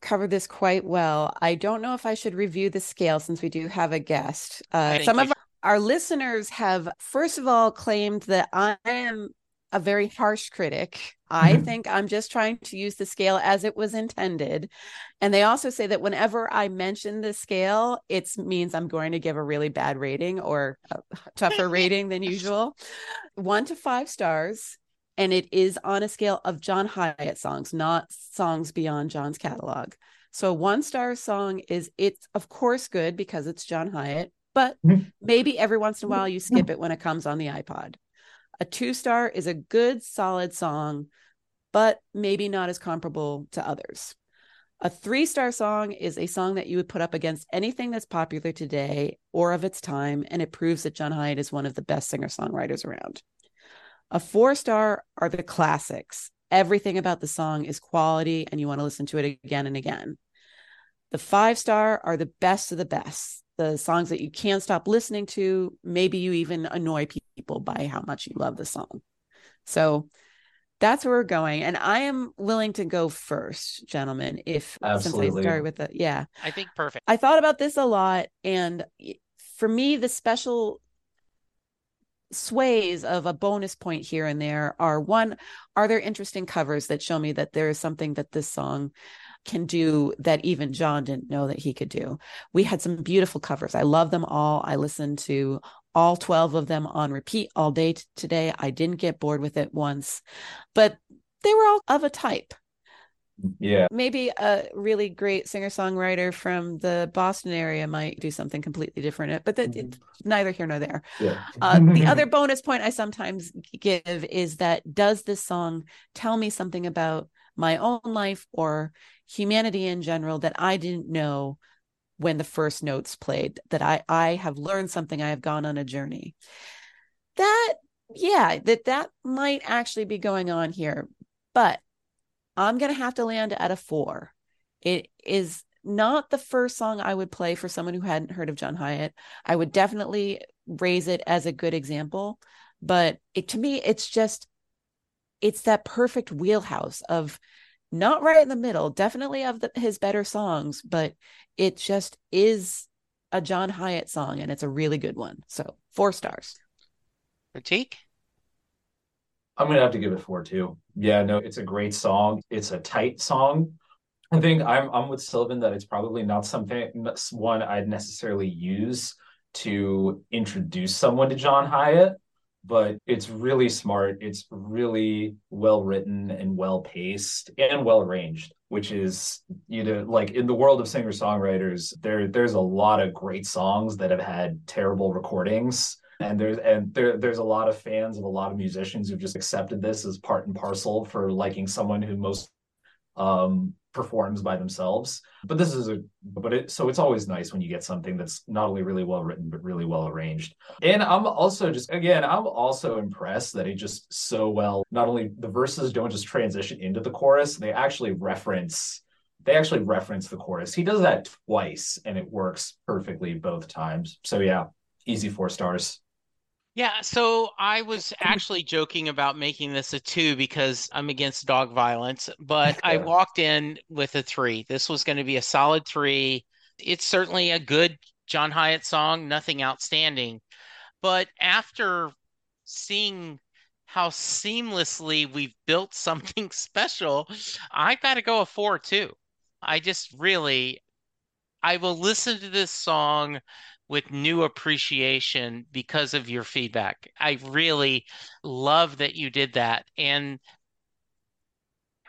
covered this quite well. I don't know if I should review the scale since we do have a guest. Uh, some of our listeners have, first of all, claimed that I am a very harsh critic. I Mhm. think I'm just trying to use the scale as it was intended. And they also say that whenever I mention the scale, it means I'm going to give a really bad rating or a tougher rating than usual. One to five stars. And it is on a scale of John Hiatt songs, not songs beyond John's catalog. So one star song is it's of course good because it's John Hiatt, but maybe every once in a while you skip it when it comes on the iPod. A two star is a good solid song, but maybe not as comparable to others. A three star song is a song that you would put up against anything that's popular today or of its time, and it proves that John Hiatt is one of the best singer songwriters around. A four star are the classics. Everything about the song is quality, and you want to listen to it again and again. The five star are the best of the best, the songs that you can't stop listening to. Maybe you even annoy people by how much you love the song. So that's where we're going. And I am willing to go first, gentlemen, if since I Absolutely. started with the yeah. I think perfect. I thought about this a lot, and for me, the special sways of a bonus point here and there are one, are there interesting covers that show me that there is something that this song can do that even John didn't know that he could do? We had some beautiful covers. I love them all. I listened to all 12 of them on repeat all day t- today. I didn't get bored with it once, but they were all of a type Yeah. maybe a really great singer songwriter from the Boston area might do something completely different. But that it's neither here nor there. Yeah. Uh, the other bonus point I sometimes give is that does this song tell me something about my own life or humanity in general that I didn't know when the first notes played? That I I have learned something. I have gone on a journey. That yeah, that that might actually be going on here, but I'm going to have to land at a four. It is not the first song I would play for someone who hadn't heard of John Hiatt. I would definitely raise it as a good example, but it to me, it's just, it's that perfect wheelhouse of not right in the middle, definitely of the, his better songs, but it just is a John Hiatt song and it's a really good one. So four stars. Prateek? I'm gonna have to give it four too. Yeah, no, it's a great song. It's a tight song. I think I'm I'm with Sylvan that it's probably not something one I'd necessarily use to introduce someone to John Hiatt, but it's really smart. It's really well written and well paced and well arranged, which is you know like in the world of singer songwriters, there there's a lot of great songs that have had terrible recordings and there's and there there's a lot of fans of a lot of musicians who've just accepted this as part and parcel for liking someone who most um performs by themselves. But this is a but it so it's always nice when you get something that's not only really well written but really well arranged. And i'm also just again i'm also impressed that it just so well not only the verses don't just transition into the chorus they actually reference they actually reference the chorus. He does that twice and it works perfectly both times. So yeah easy four stars Yeah, so I was actually joking about making this a two because I'm against dog violence, but I walked in with a three. This was going to be a solid three. It's certainly a good John Hiatt song, nothing outstanding. But after seeing how seamlessly we've built something special, I've got to go a four too. I just really, I will listen to this song with new appreciation because of your feedback. I really love that you did that. And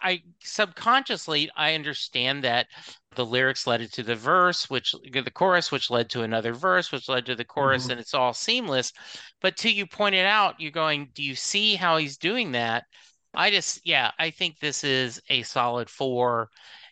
I subconsciously I understand that the lyrics led to the verse, which the chorus, which led to another verse, which led to the chorus, Mhm. and it's all seamless. But till you pointed out, you're going, do you see how he's doing that? I just, yeah, I think this is a solid four.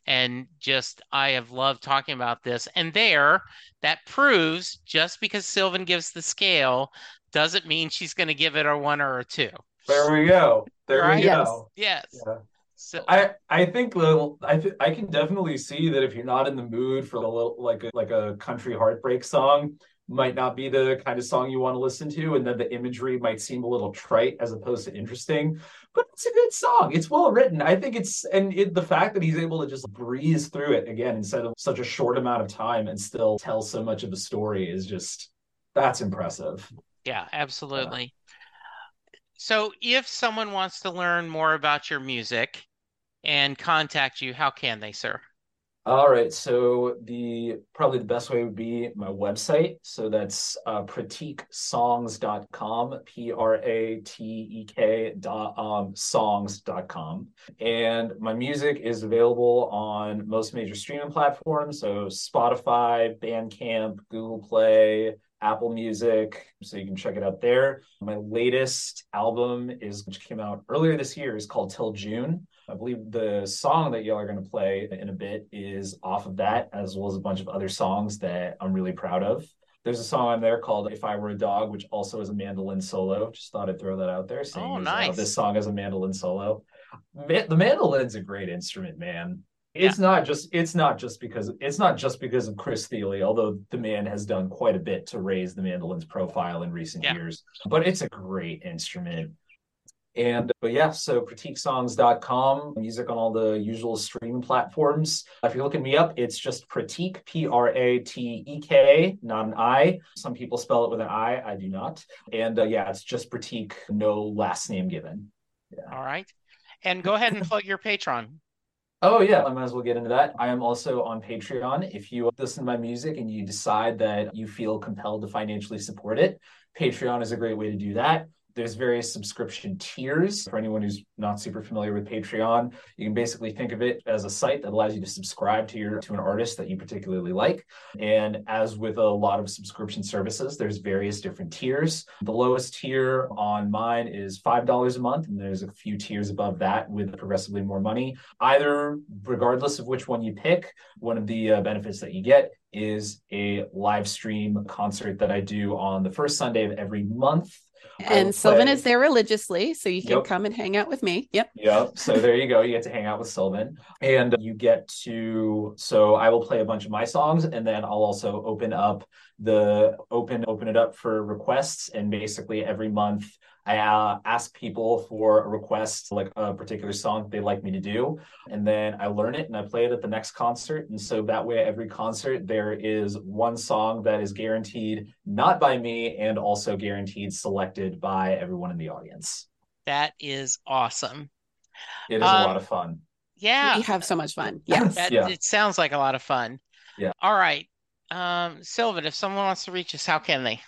And just, I have loved talking about this. And there, that proves just because Sylvan gives the scale doesn't mean she's going to give it a one or a two. There we go. There Right? we go. Yes. Yeah. So, I I think the I th- I can definitely see that if you're not in the mood for a little like a, like a country heartbreak song, might not be the kind of song you want to listen to, and then the imagery might seem a little trite as opposed to interesting. But it's a good song. It's well written. I think it's and it, the fact that he's able to just breeze through it again instead of such a short amount of time and still tell so much of a story is just that's impressive. Yeah, absolutely. So if someone wants to learn more about your music and contact you, how can they, sir? All right. So the probably the best way would be my website. So that's uh, prateeksongs.com, P-R-A-T-E-K dot um, songs.com. And my music is available on most major streaming platforms. So Spotify, Bandcamp, Google Play, Apple Music, so you can check it out there. My latest album is which came out earlier this year is called Till June. I believe the song that y'all are going to play in a bit is off of that, as well as a bunch of other songs that I'm really proud of. There's a song on there called "If I Were a Dog," which also is a mandolin solo. Just thought I'd throw that out there. Saying oh, nice. Uh, this song is a mandolin solo. Ma- the mandolin's a great instrument, man. It's yeah. not just it's not just because it's not just because of Chris Thile, although the man has done quite a bit to raise the mandolin's profile in recent yeah. years. But it's a great instrument. And but yeah, so prateeksongs.com, music on all the usual streaming platforms. If you're looking me up, it's just Prateek, P R A T E K, not an I. Some people spell it with an I, I do not. And uh, yeah, it's just Prateek, no last name given. Yeah. All right. And go ahead and plug your Patreon. Oh yeah, I might as well get into that. I am also on Patreon. If you listen to my music and you decide that you feel compelled to financially support it, Patreon is a great way to do that there's various subscription tiers. For anyone who's not super familiar with patreon you can basically think of it as a site that allows you to subscribe to your to an artist that you particularly like. And as with a lot of subscription services there's various different tiers. The lowest tier on mine is five dollars a month and there's a few tiers above that with progressively more money. Either regardless of which one you pick one of the uh, benefits that you get is a live stream concert that I do on the first Sunday of every month and Sylvan is there religiously, so you can yep. come and hang out with me. Yep. Yep. So there you go. You get to hang out with Sylvan, and you get to. So I will play a bunch of my songs, and then I'll also open up the open open it up for requests, and basically every month I uh, ask people for a request, like a particular song they'd like me to do, and then I learn it and I play it at the next concert. And so that way, every concert there is one song that is guaranteed not by me and also guaranteed selected by everyone in the audience. That is awesome. It is um, a lot of fun. Yeah, we have so much fun. Yes, that, yeah. it sounds like a lot of fun. Yeah. All right, um, Sylvan, if someone wants to reach us, how can they?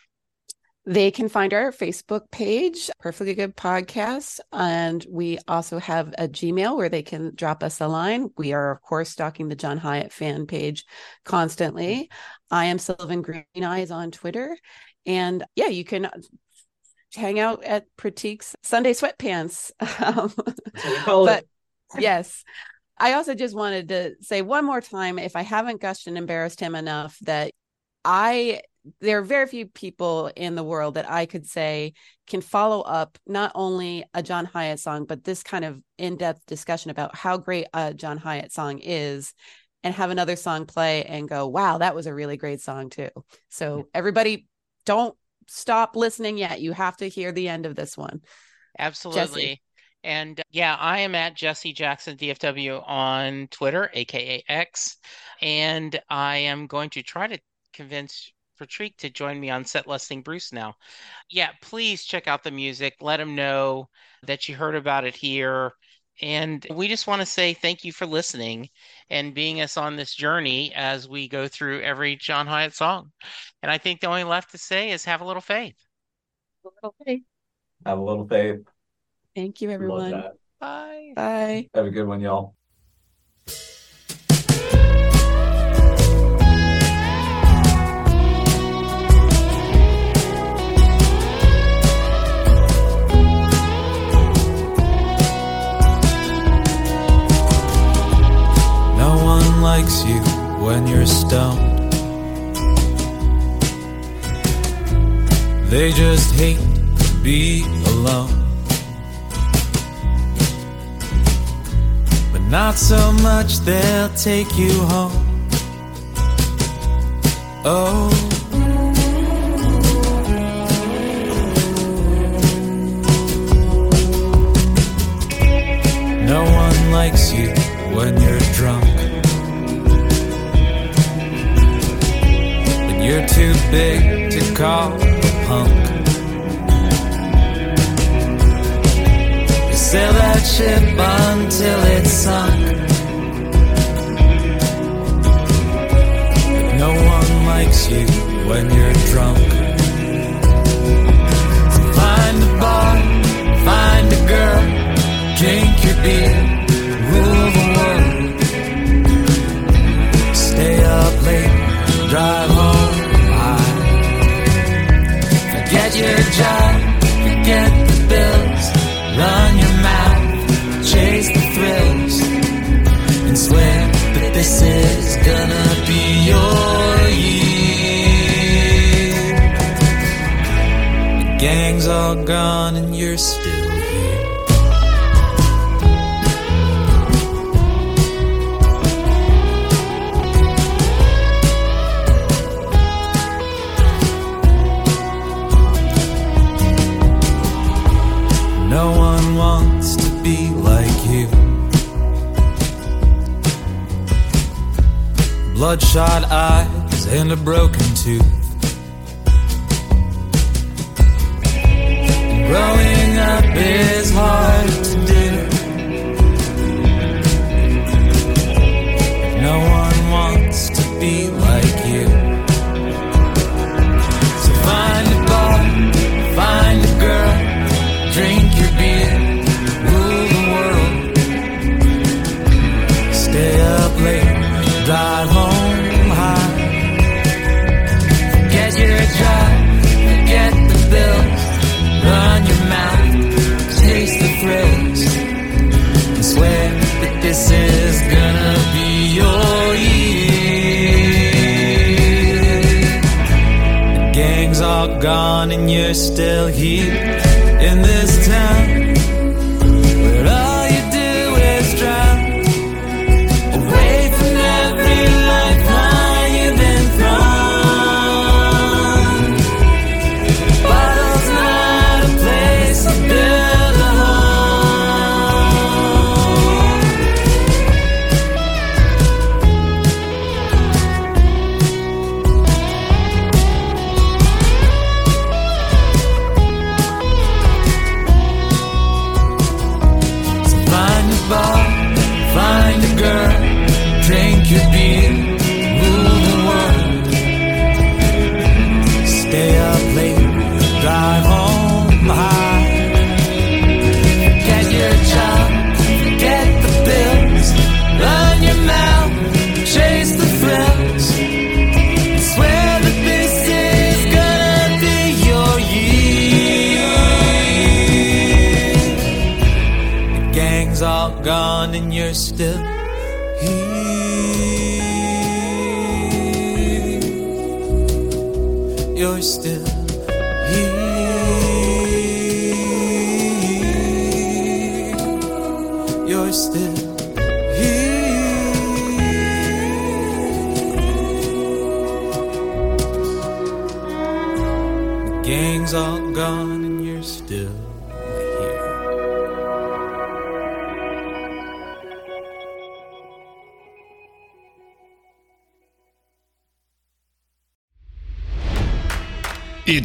They can find our Facebook page, Perfectly Good Podcast. And we also have a Gmail where they can drop us a line. We are, of course, stalking the John Hiatt fan page constantly. I am Sylvan Green Eyes on Twitter. And yeah, you can hang out at Prateek's Sunday Sweatpants. Um, but yes. I also just wanted to say one more time if I haven't gushed and embarrassed him enough that I there are very few people in the world that I could say can follow up not only a John Hiatt song, but this kind of in depth discussion about how great a John Hiatt song is and have another song play and go, wow, that was a really great song too. So, everybody, don't stop listening yet. You have to hear the end of this one. Absolutely. Jesse. And yeah, I am at Jesse Jackson DFW on Twitter, aka X. And I am going to try to convince Prateek to join me on Set Listing Bruce now. Yeah, please check out the music. Let him know that you heard about it here. And we just want to say thank you for listening and being us on this journey as we go through every John Hiatt song. And I think the only left to say is have a little faith. A little faith. Have a little faith. Thank you, everyone. Bye. Bye. Have a good one, y'all. Likes you when you're stoned. They just hate to be alone. But not so much they'll take you home. Oh. No one likes you when you're drunk. You're too big to call a punk. You sail that ship until it's sunk.